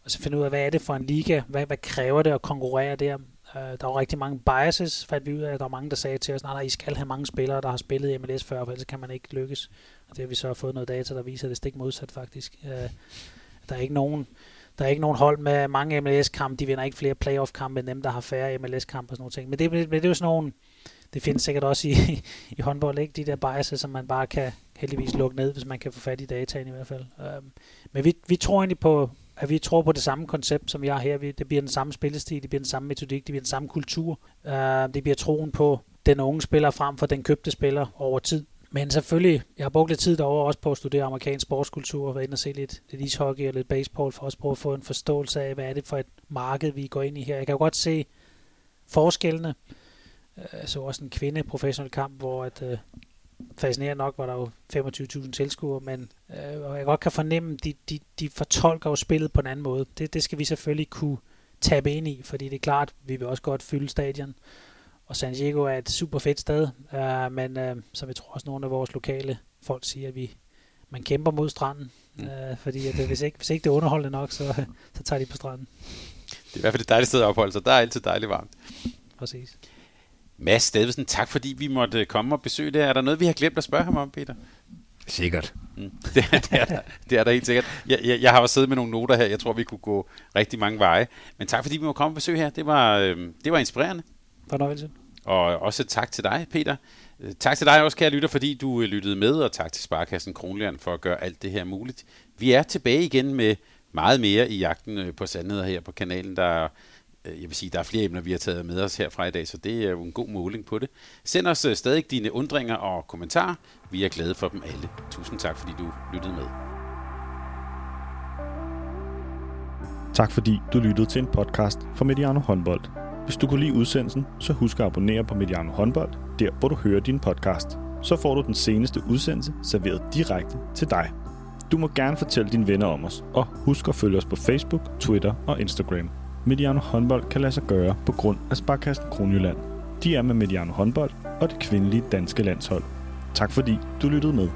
og så finde ud af, hvad er det for en liga? Hvad, hvad kræver det at konkurrere der? Øh, der var rigtig mange biases, fandt vi ud af. Der var mange, der sagde til os, nej, nej, I skal have mange spillere, der har spillet i MLS før, for ellers kan man ikke lykkes. Og det har vi så fået noget data, der viser, det stik modsat faktisk. Øh, der er ikke nogen der er ikke nogen hold med mange MLS-kampe, de vinder ikke flere playoff-kampe end dem, der har færre MLS-kampe og sådan noget ting. Men det, men det er jo sådan nogle, det findes sikkert også i, i håndbold, ikke? De der biases, som man bare kan heldigvis lukke ned, hvis man kan få fat i dataen i hvert fald. Øhm, men vi, vi tror egentlig på, at vi tror på det samme koncept, som jeg har her. Vi, det bliver den samme spillestil, det bliver den samme metodik, det bliver den samme kultur. Uh, det bliver troen på den unge spiller frem for den købte spiller over tid. Men selvfølgelig, jeg har brugt lidt tid derovre også på at studere amerikansk sportskultur, og været inde og se lidt, lidt ishockey og lidt baseball, for også prøve at få en forståelse af, hvad er det for et marked, vi går ind i her. Jeg kan jo godt se forskellene. Jeg så også en kvinde professionel kamp, hvor at, øh, fascinerende nok var der jo 25.000 tilskuere, men øh, og jeg godt kan fornemme, de, de, de fortolker jo spillet på en anden måde. Det, det skal vi selvfølgelig kunne tabe ind i, fordi det er klart, vi vil også godt fylde stadion. Og San Diego er et super fedt sted, øh, men øh, som jeg tror også nogle af vores lokale folk siger, at vi man kæmper mod stranden, mm. øh, fordi at, hvis, ikke, hvis ikke det er underholdende nok, så, så tager de på stranden. Det er i hvert fald et dejligt sted at opholde sig. Der er altid dejligt varmt. Præcis. Mads Stedvesen, tak fordi vi måtte komme og besøge det. Er der noget, vi har glemt at spørge ham om, Peter? Sikkert. Mm. Det, er, det, er der, det er der helt sikkert. Jeg, jeg, jeg har også siddet med nogle noter her. Jeg tror, vi kunne gå rigtig mange veje. Men tak fordi vi måtte komme og besøge her. Det var, øh, det var inspirerende. Fornøjelse. Og også tak til dig, Peter. Øh, tak til dig også, kære lytter, fordi du øh, lyttede med, og tak til Sparkassen Kronland for at gøre alt det her muligt. Vi er tilbage igen med meget mere i jagten øh, på sandheder her på kanalen. Der Øh, Øh, jeg vil sige, der er flere emner, vi har taget med os herfra i dag, så det er jo en god måling på det. Send os øh, stadig dine undringer og kommentarer. Vi er glade for dem alle. Tusind tak, fordi du lyttede med. Tak fordi du lyttede til en podcast fra Mediano Håndbold. Hvis du kunne lide udsendelsen, så husk at abonnere på Mediano Håndbold, der hvor du hører din podcast. Så får du den seneste udsendelse serveret direkte til dig. Du må gerne fortælle dine venner om os, og husk at følge os på Facebook, Twitter og Instagram. Mediano håndbold kan lade sig gøre på grund af Sparkassen Kronjylland. De er med Mediano håndbold og det kvindelige danske landshold. Tak fordi du lyttede med.